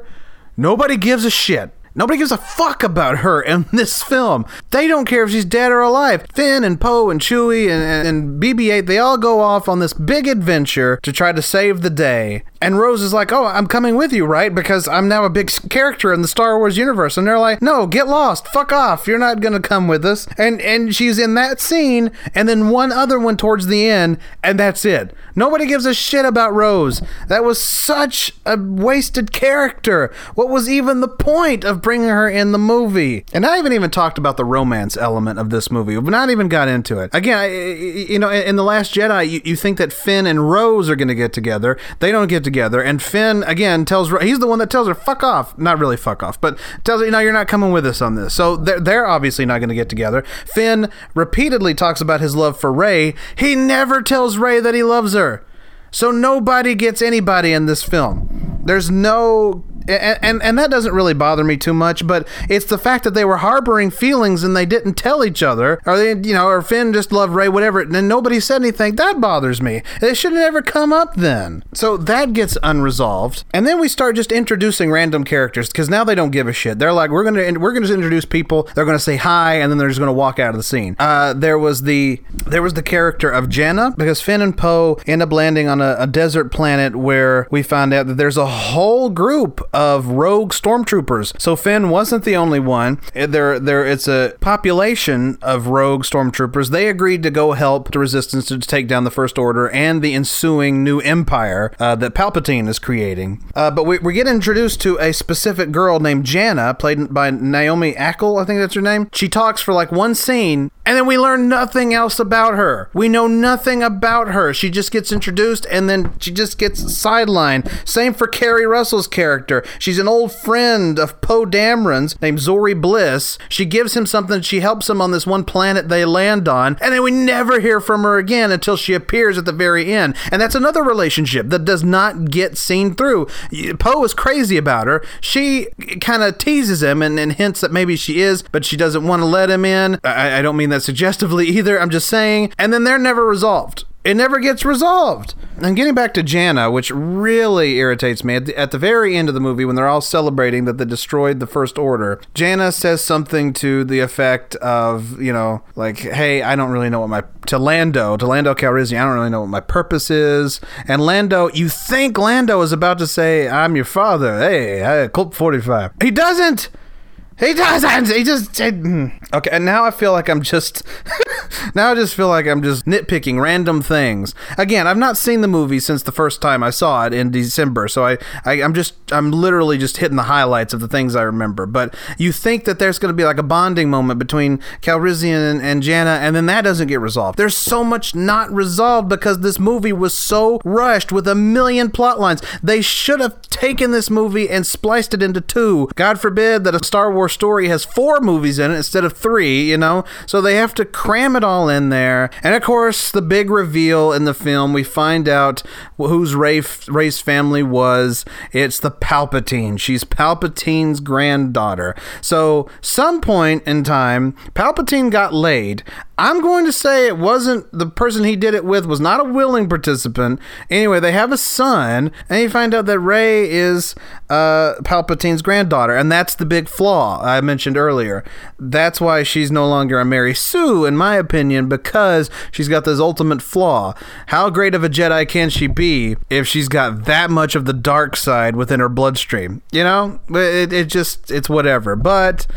Nobody gives a shit. Nobody gives a fuck about her in this film. They don't care if she's dead or alive. Finn and Poe and Chewie and, and BB-8, they all go off on this big adventure to try to save the day. And Rose is like, "Oh, I'm coming with you, right? Because I'm now a big character in the Star Wars universe." And they're like, "No, get lost. Fuck off. You're not going to come with us." And and she's in that scene and then one other one towards the end, and that's it. Nobody gives a shit about Rose. That was such a wasted character. What was even the point of bringing her in the movie? And I haven't even talked about the romance element of this movie. We've not even got into it. Again, I, you know, in The Last Jedi, you, you think that Finn and Rose are going to get together. They don't get together. And Finn, again, tells he's the one that tells her, fuck off. Not really fuck off, but tells her, you know, you're not coming with us on this. So they're, they're obviously not going to get together. Finn repeatedly talks about his love for Rey. He never tells Rey that he loves her. So nobody gets anybody in this film. There's no and, and and that doesn't really bother me too much, but it's the fact that they were harboring feelings and they didn't tell each other, or they, you know, or Finn just loved Rey, whatever, and nobody said anything. That bothers me. It should have never come up then. So that gets unresolved, and then we start just introducing random characters because now they don't give a shit. They're like, we're gonna we're gonna introduce people. They're gonna say hi, and then they're just gonna walk out of the scene. Uh, there was the there was the character of Jenna because Finn and Poe end up landing on a, a desert planet where we find out that there's a whole group of rogue stormtroopers. So Finn wasn't the only one. There, there, it's a population of rogue stormtroopers. They agreed to go help the Resistance to take down the First Order and the ensuing new empire uh, that Palpatine is creating. Uh, but we, we get introduced to a specific girl named Jannah, played by Naomi Ackie, I think that's her name. She talks for like one scene, and then we learn nothing else about her. We know nothing about her. She just gets introduced, and then she just gets sidelined. Same for Keri Russell's character. She's an old friend of Poe Dameron's named Zorii Bliss. She gives him something. She helps him on this one planet they land on, and then we never hear from her again until she appears at the very end. And that's another relationship that does not get seen through. Poe is crazy about her. She kind of teases him and, and, hints that maybe she is, but she doesn't want to let him in. I, I don't mean that suggestively either. I'm just saying. And then they're never resolved it never gets resolved. And getting back to Jannah, which really irritates me, at the, at the, very end of the movie, when they're all celebrating that they destroyed the First Order, Jannah says something to the effect of, you know, like, hey, I don't really know what my. To Lando, to Lando Calrissian, I don't really know what my purpose is. And Lando, you think Lando is about to say, I'm your father. Hey, I, Colt 45. He doesn't! He doesn't. He just. it- mm. okay, and now I feel like I'm just. now I just feel like I'm just nitpicking random things. Again, I've not seen the movie since the first time I saw it in December, so I, I I'm just I'm literally just hitting the highlights of the things I remember. But you think that there's going to be like a bonding moment between Calrissian and, and Jannah, and then that doesn't get resolved. There's so much not resolved because this movie was so rushed with a million plot lines. They should have taken this movie and spliced it into two. God forbid that a Star Wars story has four movies in it instead of three, you know? So they have to cram it all in there. And of course, the big reveal in the film, we find out whose Rey, Rey's family was. It's the Palpatine. She's Palpatine's granddaughter. So, some point in time, Palpatine got laid. I'm going to say it wasn't the person he did it with was not a willing participant. Anyway, they have a son, and you find out that Rey is uh, Palpatine's granddaughter, and that's the big flaw I mentioned earlier. That's why she's no longer a Mary Sue, in my opinion, because she's got this ultimate flaw. How great of a Jedi can she be if she's got that much of the dark side within her bloodstream? You know, it, it just it's whatever, but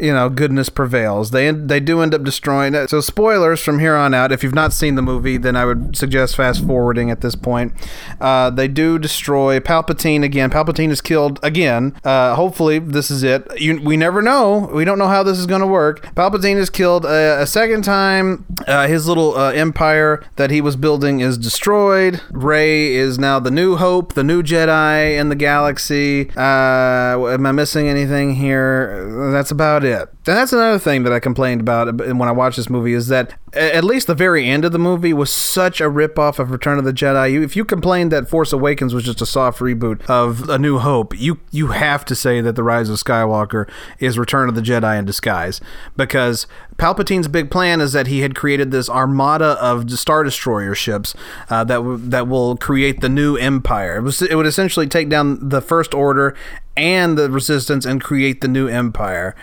you know, goodness prevails. They they do end up destroying it. So spoilers from here on out. If you've not seen the movie, then I would suggest fast forwarding at this point. Uh, they do destroy Palpatine again. Palpatine is killed again. Uh, hopefully, this is it. You, we never know. We don't know how this is going to work. Palpatine is killed a, a second time. Uh, his little uh, empire that he was building is destroyed. Rey is now the new hope, the new Jedi in the galaxy. Uh, am I missing anything here? That's about it. And that's another thing that I complained about when I watched this movie is that at least the very end of the movie was such a ripoff of Return of the Jedi. If you complained that Force Awakens was just a soft reboot of A New Hope, you you have to say that The Rise of Skywalker is Return of the Jedi in disguise because Palpatine's big plan is that he had created this armada of Star Destroyer ships uh, that w- that will create the new Empire. It was it would essentially take down the First Order and the Resistance and create the new Empire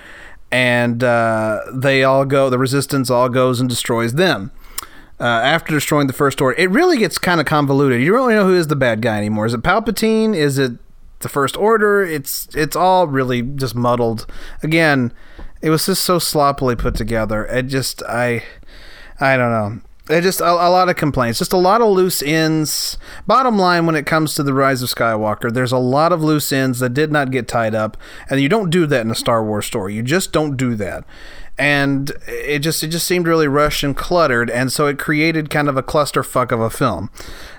and uh, they all go. The resistance all goes and destroys them. Uh, after destroying the first order, it really gets kind of convoluted. You don't really know who is the bad guy anymore. Is it Palpatine? Is it the First Order? It's it's all really just muddled. Again, it was just so sloppily put together. It just I I don't know. It just a, a lot of complaints, just a lot of loose ends. Bottom line, when it comes to the Rise of Skywalker, there's a lot of loose ends that did not get tied up, and you don't do that in a Star Wars story. You just don't do that, and it just it just seemed really rushed and cluttered, and so it created kind of a clusterfuck of a film.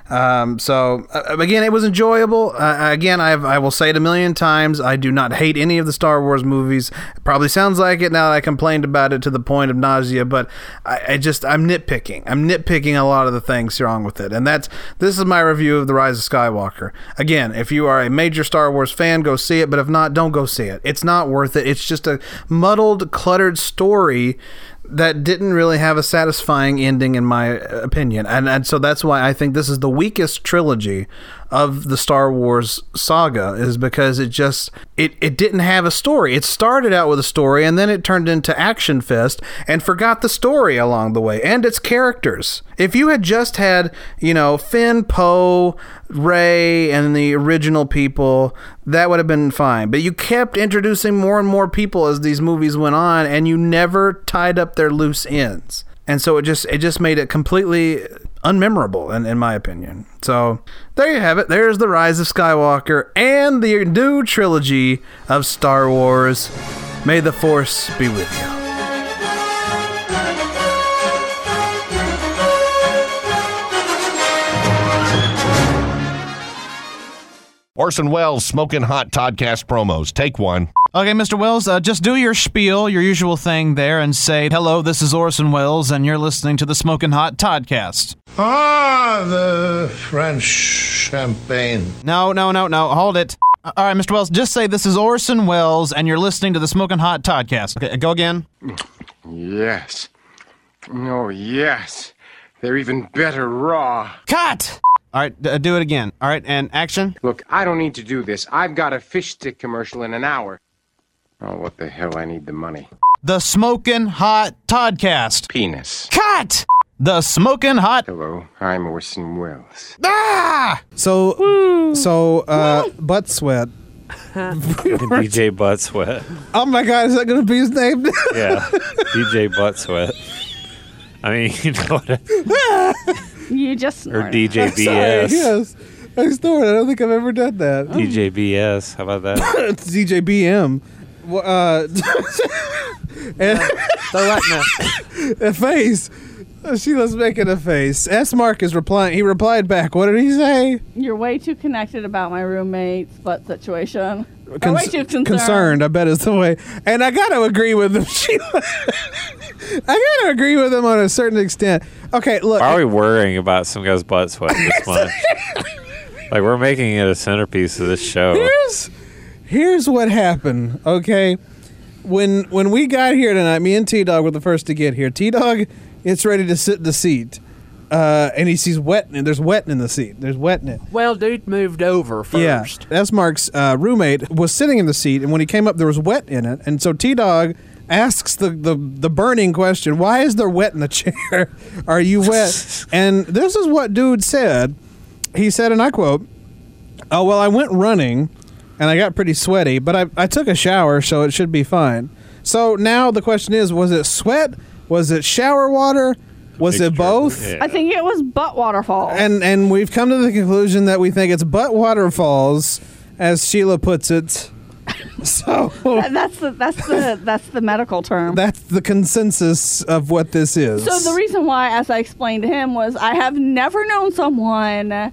Um, so uh, again, it was enjoyable. Uh, again, I've, I will say it a million times. I do not hate any of the Star Wars movies. It probably sounds like it now that I complained about it to the point of nausea, but I, I just I'm nitpicking. I'm nitpicking a lot of the things wrong with it, and that's this is my review of the Rise of Skywalker. Again, if you are a major Star Wars fan, go see it. But if not, don't go see it. It's not worth it. It's just a muddled, cluttered story that didn't really have a satisfying ending in my opinion. And, and so that's why i think this is the weakest trilogy of the star wars saga is because it just it, it didn't have a story. It started out with a story and then it turned into action fest and forgot the story along the way and its characters. If you had just had you know finn poe ray and the original people that would have been fine. But you kept introducing more and more people as these movies went on and you never tied up their loose ends. And so it just it just made it completely unmemorable in, in my opinion. So there you have it. There's the rise of skywalker and the new trilogy of star wars. May the force be with you Orson Welles smoking hot Toddcast promos. Take one. Okay, Mr. Welles, uh, just do your spiel, your usual thing there, and say, hello, this is Orson Welles, and you're listening to the Smoking Hot Toddcast. Ah, the French champagne. No, no, no, no, hold it. Uh, All right, Mr. Welles, just say this is Orson Welles, and you're listening to the Smoking Hot Toddcast. Okay, go again. Yes. Oh, yes. They're even better raw. Cut! All right, d- uh, do it again. All right, and action. Look, I don't need to do this. I've got a fish stick commercial in an hour. Oh, what the hell? I need the money. The Smoking Hot Toddcast. Penis. Cut! The Smoking Hot. Hello, I'm Orson Welles. Ah! So, so uh, butt sweat. DJ Butt Sweat. Oh my God, is that going to be his name? Yeah, DJ Butt Sweat. I mean, you know what? I- You just or snorted. DJ Sorry, BS. yes. I snorted. I don't think I've ever done that. DJ BS. How about that? it's DJ BM. Wha- Uh, and Throw that in a face. Sheila's making a face. S. Mark is replying. He replied back. What did he say? You're way too connected about my roommate's butt situation. Or Cons- concerned. concerned, I bet is the way. And I got to agree with him. Sheila. I got to agree with him on a certain extent. Okay, look. Why are we worrying about some guy's butt sweat this much? like we're making it a centerpiece of this show. Here's here's what happened. Okay, when when we got here tonight, me and T Dog were the first to get here. T Dog it's ready to sit in the seat, uh, and he sees wet. And there's wet in the seat. There's wet in it. Well, dude moved over first. Yeah. S Mark's uh, roommate was sitting in the seat, and when he came up, there was wet in it. And so T Dog asks the, the, the burning question Why is there wet in the chair? Are you wet? and this is what dude said. He said, and I quote, Oh, well, I went running and I got pretty sweaty, but I, I took a shower, so it should be fine. So now the question is was it sweat? Was it shower water? Was it both? I think it was butt waterfall. And and we've come to the conclusion that we think it's butt waterfalls, as Sheila puts it. So that's the that's the that's the medical term. that's the consensus of what this is. So the reason why, as I explained to him, was I have never known someone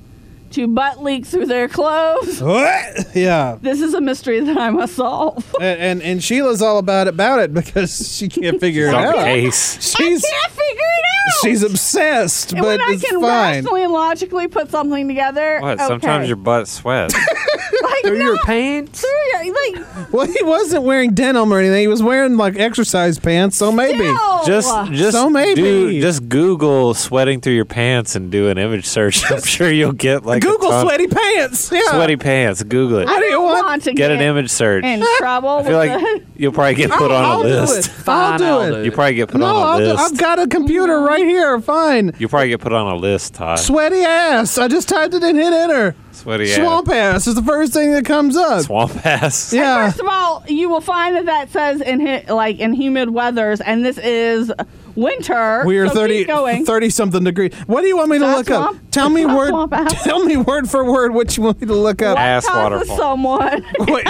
to butt leak through their clothes. What? Yeah. This is a mystery that I must solve. And, and and Sheila's all about it, about it because she can't figure it out. the case. She's I can't figure it out. she's obsessed, and but when I it's can fine. rationally and logically put something together, What? okay. Sometimes your butt sweats. like, Through no, your pants? through your- like Well, he wasn't wearing denim or anything. He was wearing like exercise pants, so maybe. Still. Just, just So maybe. do, just Google sweating through your pants and do an image search. I'm sure you'll get like a Google ton- sweaty pants. Yeah. sweaty pants. Google it. What do you want? want to Get an image search. in trouble. I feel with like the- you'll probably get put I'll, on a I'll do list. it. I'll Fine, do I'll it. do You probably get put no, on a I'll do, list. I've got a computer right here. Fine. You probably get put on a list, Todd. Sweaty ass. I just typed it in, hit enter. Sweaty ass. Swamp ass is the first thing that comes up. Swamp ass. Yeah. First of all, you will find that that says in hi- like in humid weathers, and this is winter. We are so 30, keep going. 30 something degrees. What do you want me to Is that look swamp? up? Tell me Is word. swamp ass? Tell me word for word what you want me to look up. What Ass causes waterfall. someone? Wait.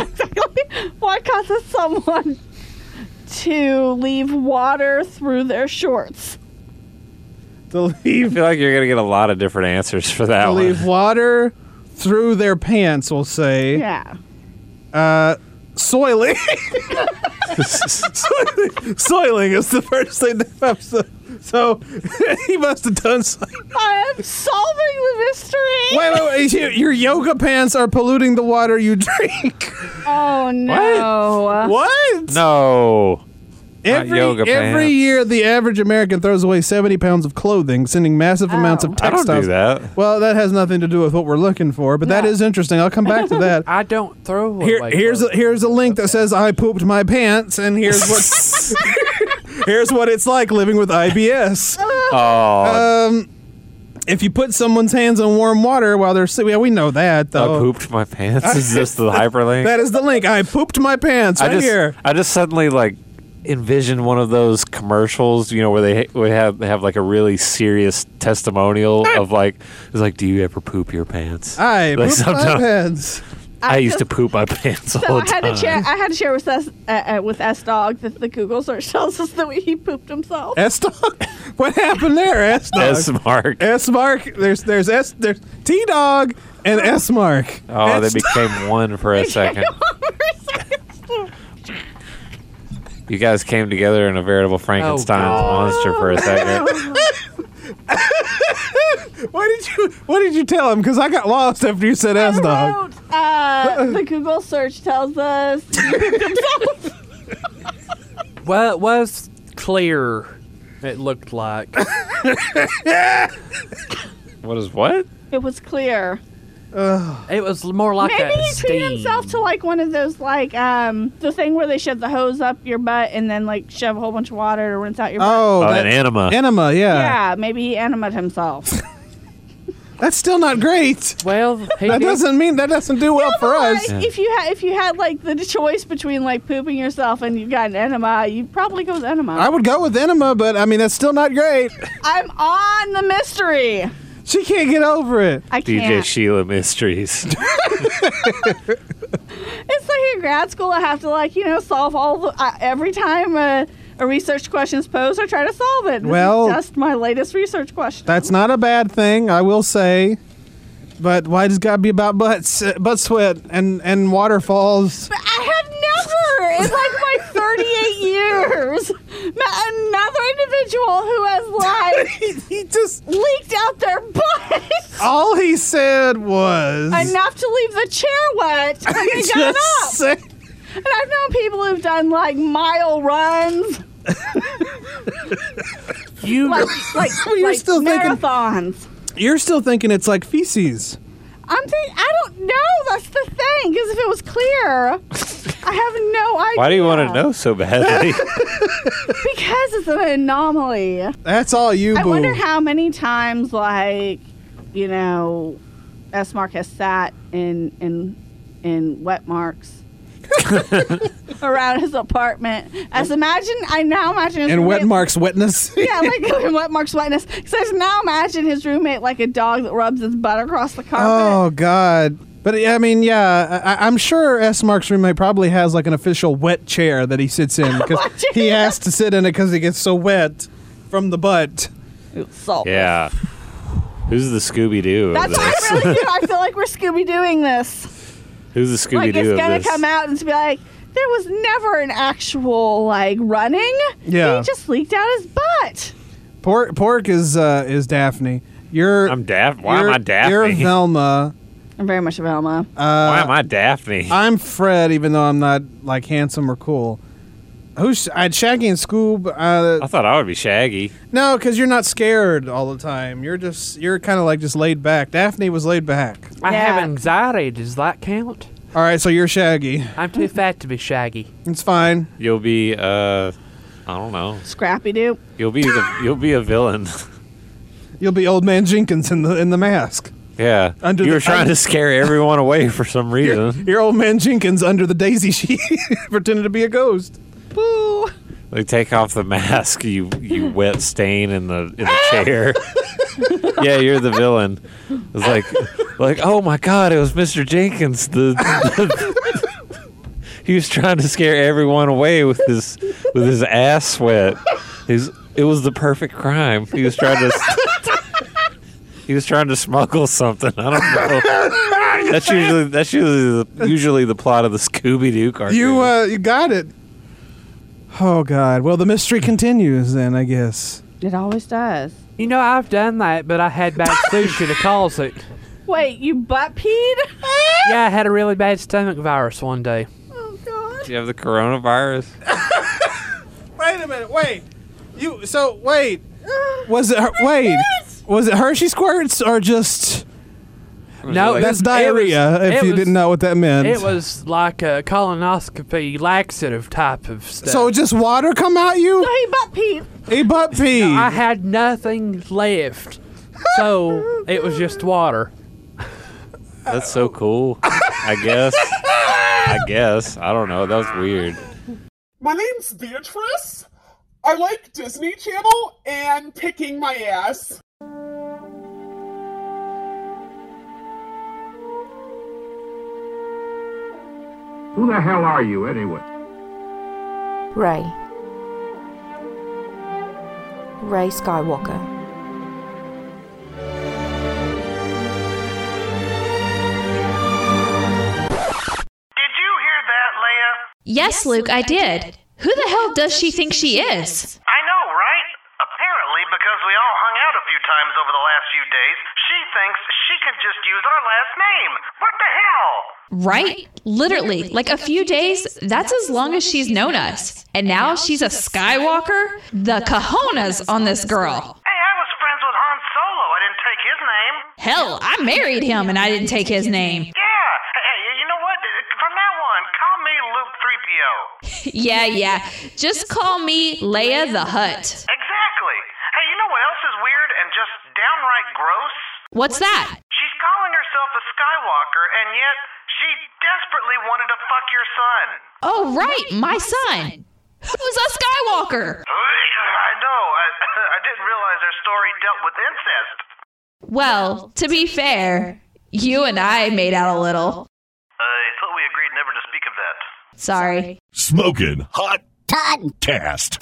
what causes someone to leave water through their shorts? To I leave, feel like you're gonna get a lot of different answers for that to one. leave water through their pants. We'll say. Yeah. Uh, soiling. soiling is the first thing that pops up. So he must have done something. I am solving the mystery. Wait, wait, wait. Your- Your yoga pants are polluting the water you drink. Oh no. What? No. Every, yoga every pants. year, the average American throws away 70 pounds of clothing, sending massive amounts of I don't textiles. do that. Well, that has nothing to do with what we're looking for, but that is interesting. I'll come back to that. I don't throw away. Here, here's a, here's a link that says I pooped my pants, and here's what here's what it's like living with IBS. Oh, Um, if you put someone's hands in warm water while they're sitting, yeah, we know that I though. pooped my pants. Is this the hyperlink? That is the link. I pooped my pants I right just, here. I just suddenly like envisioned one of those commercials, you know, where they would have they have like a really serious testimonial of like, it's like, do you ever poop your pants? I Like, pooped my pants. I used to poop my pants all So the I had time. to share. I had to share with us uh, uh, with S Dog that the Google search tells us that he pooped himself. S dog. What happened there? S dog. S mark. S mark. There's there's S there's T dog and S mark. Oh, they S- became one for a second. You guys came together in a veritable Frankenstein's monster for a second. what did you What did you tell him? Because I got lost after you said S dog. Uh, the Google search tells us he. Well, it was clear. It looked like. What is what? It was clear. It was more like Maybe a he treated steam. himself to like one of those like um the thing where they shove the hose up your butt and then like shove a whole bunch of water to rinse out your butt. Oh, that- an enema. Enema, yeah. yeah, maybe he animated himself. That's still not great. Well, he that did- doesn't mean that doesn't do well for us. Like, if you had if you had like the choice between like pooping yourself and you got an enema, you'd probably go with enema. I would go with enema, but I mean that's still not great. I'm on the mystery. She can't get over it. I DJ can't. Sheila Mysteries. It's like in grad school, I have to like you know solve all the uh, every time a, a research question is posed, I try to solve it. This Well- is just my latest research question. That's not a bad thing, I will say. But why does it gotta be about butts, uh, butt sweat and and waterfalls? But I have never in like my 38 years met another individual who has like he just leaked out their butt All he said was enough to leave the chair wet and they got up. Say- And I've known people who've done like mile runs, You like like, you're like still thinking- marathons. You're still thinking it's like feces. I'm thinking, I don't know. That's the thing. Because if it was clear, I have no idea. Why do you want to know so badly? Because it's an anomaly. That's all you, I boo. wonder how many times, like, you know, S Mark has sat in in in wet marks around his apartment. As imagine, I now imagine his and wet marks wetness. Yeah, like in wet marks wetness. So I now imagine his roommate like a dog that rubs his butt across the carpet. Oh God. But I mean, yeah, I, I'm sure S. Mark's roommate probably has like an official wet chair that he sits in because he has to sit in it because he gets so wet from the butt. Salt. yeah. Who's the Scooby Doo That's what I really feel. I feel like we're Scooby doing this. Who's the Scooby like Doo it's of gonna this? come out and be like, there was never an actual like running. Yeah. He just leaked out his butt. Pork, pork is uh, is Daphne. You're I'm Daphne. Why am you're- I Daphne? You're Velma. I'm very much a Velma. Uh, Why am I Daphne? I'm Fred, even though I'm not like handsome or cool. Who's I had Shaggy and Scoob? Uh, I thought I would be Shaggy. no, because you're not scared all the time. You're just you're kind of like just laid back. Daphne was laid back. I have anxiety. Does that count? All right, so you're Shaggy. I'm too fat to be Shaggy. It's fine. You'll be uh I don't know. Scrappy Doo. You'll be the you'll be a villain. You'll be Old Man Jenkins in the in the mask. Yeah. Under you the- were trying to scare everyone away for some reason. You're Old Man Jenkins under the daisy sheet, pretending to be a ghost. Boo. Like take off the mask, you you wet stain in the in the chair. yeah, you're the villain. It's like like oh my god, it was Mr. Jenkins. The, he was trying to scare everyone away with his with his ass sweat. He's it was the perfect crime. He was trying to he was trying to smuggle something. I don't know. That's usually that's usually the, usually the plot of the Scooby Doo cartoon. You uh, you got it. Oh God. Well, the mystery continues then, I guess. It always does. You know, I've done that, but I had bad sushi to cause it. Wait, you butt peed? Yeah, I had a really bad stomach virus one day. Oh God. Do you have the coronavirus? Wait a minute. Wait. You. So wait. Was it? Her- wait. Was it Hershey squirts or just? No, that's it was- diarrhea. if you was- didn't know what that meant. It was like a colonoscopy laxative type of stuff. So just water come out you? No, he butt peed. He butt pee. I had nothing left, so it was just water. That's so cool. I guess. I guess. I don't know. That was weird. My name's Beatrice. I like Disney Channel and picking my ass. Who the hell are you, anyway? Rey. Rey Skywalker. Did you hear that, Leia? Yes, Luke, I did. Who the hell does she think she is? I know, right? Apparently, because we all hung out a few times over the last few days, she thinks she can just use our last name. What the hell? Right? Literally, like a few days, that's as long as she's known us. And now she's a Skywalker? The cojones on this girl. Hey, I was friends with Han Solo. I didn't take his name. Hell, I married him and I didn't take his name. Yeah. Hey, you know what? From now on, call me Luke 3PO. Yeah, yeah. Just call me Leia the Hut. Exactly. Hey, you know what else is weird and just downright gross? What's that? She's calling herself a Skywalker, and yet she desperately wanted to fuck your son. Oh, right, my son. Who's a Skywalker? I know. I, I didn't realize their story dealt with incest. Well, to be fair, you and I made out a little. I thought we agreed never to speak of that. Sorry. Smoking Hot Podcast.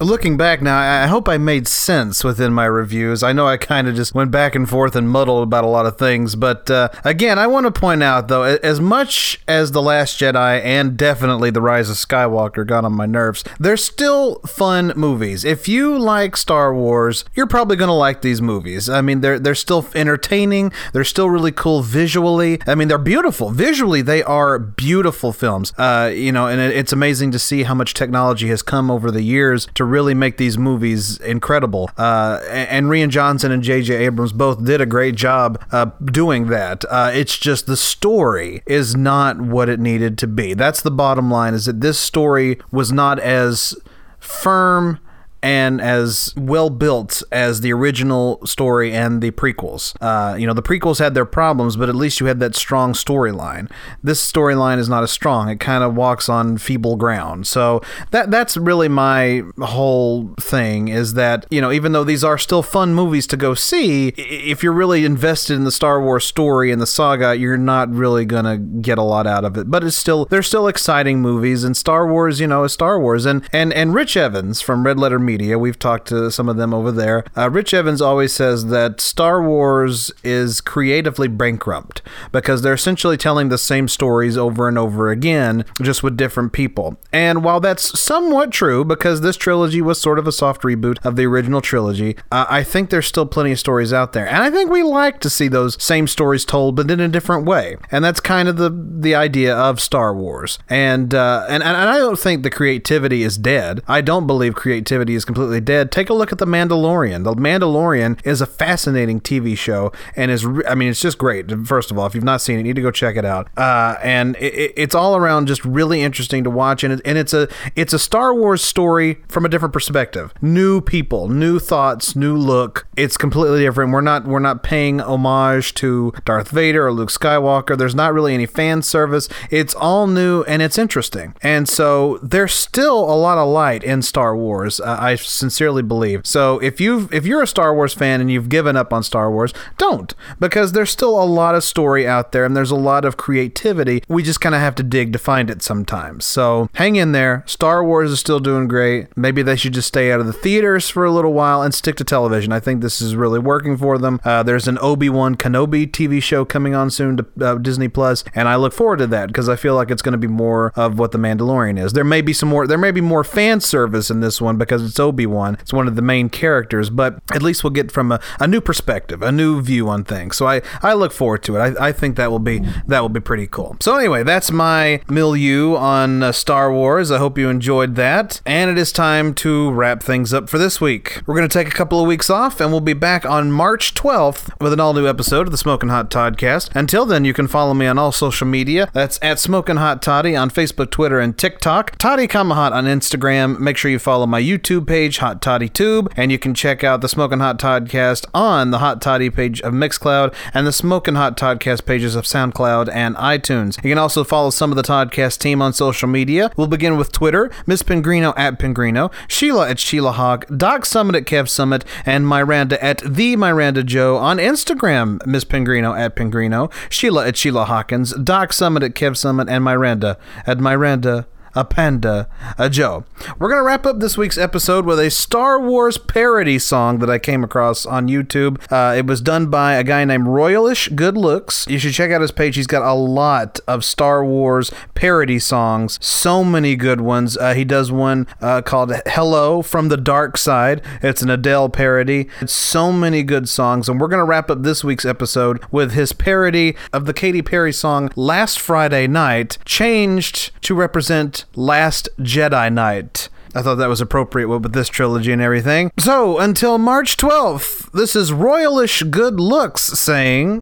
Looking back now, I hope I made sense within my reviews. I know I kind of just went back and forth and muddled about a lot of things, but uh, again, I want to point out though, as much as The Last Jedi and definitely The Rise of Skywalker got on my nerves, they're still fun movies. If you like Star Wars, you're probably going to like these movies. I mean, they're they're still entertaining. They're still really cool visually. I mean, they're beautiful visually. They are beautiful films. Uh, you know, and it, it's amazing to see how much technology has come over the years to really make these movies incredible. Uh, and, Rian Johnson and J.J. Abrams both did a great job uh, doing that. Uh, it's just the story is not what it needed to be. That's the bottom line. Is that this story was not as firm and as well built as the original story and the prequels. Uh, you know, the prequels had their problems, but at least you had that strong storyline. This storyline is not as strong. It kind of walks on feeble ground. So that that's really my whole thing is that, you know, even though these are still fun movies to go see, if you're really invested in the Star Wars story and the saga, you're not really to get a lot out of it. But it's still they're still exciting movies and Star Wars, you know, is Star Wars. And and and Rich Evans from Red Letter Media, we've talked to some of them over there. Uh, Rich Evans always says that Star Wars is creatively bankrupt because they're essentially telling the same stories over and over again, just with different people. And while that's somewhat true, because this trilogy was sort of a soft reboot of the original trilogy, uh, I think there's still plenty of stories out there, and I think we like to see those same stories told, but in a different way. And that's kind of the the idea of Star Wars. And uh, and and I don't think the creativity is dead. I don't believe creativity is completely dead. Take a look at the Mandalorian. The Mandalorian is a fascinating TV show, and is re- I mean it's just great. First of all, if you've not seen it, you need to go check it out. Uh, and it, it- it's all around just really interesting to watch, and it, and it's a it's a Star Wars story from a different perspective. New people, new thoughts, new look. It's completely different. We're not we're not paying homage to Darth Vader or Luke Skywalker. There's not really any fan service. It's all new and it's interesting. And so there's still a lot of light in Star Wars. Uh, sincerely believe. So if you if you're a Star Wars fan and you've given up on Star Wars, don't because there's still a lot of story out there and there's a lot of creativity. We just kind of have to dig to find it sometimes. So hang in there. Star Wars is still doing great. Maybe they should just stay out of the theaters for a little while and stick to television. I think this is really working for them. Uh, there's an Obi Wan Kenobi TV show coming on soon to uh, Disney Plus, and I look forward to that because I feel like it's going to be more of what the Mandalorian is. There may be some more. There may be more fan service in this one because it's Obi Wan. It's one of the main characters, but at least we'll get from a, a new perspective, a new view on things. So I, I look forward to it. I, I think that will be that will be pretty cool. So anyway, that's my milieu on uh, Star Wars. I hope you enjoyed that, and it is time to wrap things up for this week. We're going to take a couple of weeks off, and we'll be back on March 12th with an all new episode of the Smoking Hot Toddcast. Until then, you can follow me on all social media. That's at Smoking Hot Toddy on Facebook, Twitter, and TikTok. Toddy Kamahot on Instagram. Make sure you follow my YouTube page, Hot Toddy Tube, and you can check out the Smoking Hot Toddcast on the Hot Toddy page of Mixcloud and the Smoking Hot Toddcast pages of SoundCloud and iTunes. You can also follow some of the Toddcast team on social media. We'll begin with Twitter, Miss Pingrino at Pingrino, Sheila at Sheila Hawk, Doc Summit at Kev Summit, and Miranda at the Miranda Joe on Instagram, Miss Pingrino at Pingrino, Sheila at Sheila Hawkins, Doc Summit at Kev Summit, and Miranda at Miranda a panda, a Joe. We're going to wrap up this week's episode with a Star Wars parody song that I came across on YouTube. Uh, it was done by a guy named Royalish Good Looks. You should check out his page. He's got a lot of Star Wars parody songs, so many good ones. Uh, he does one uh, called Hello from the Dark Side. It's an Adele parody. It's so many good songs. And we're going to wrap up this week's episode with his parody of the Katy Perry song Last Friday Night, changed to represent Last Jedi Night. I thought that was appropriate with this trilogy and everything. So, until March 12th, this is Royalish Good Looks saying.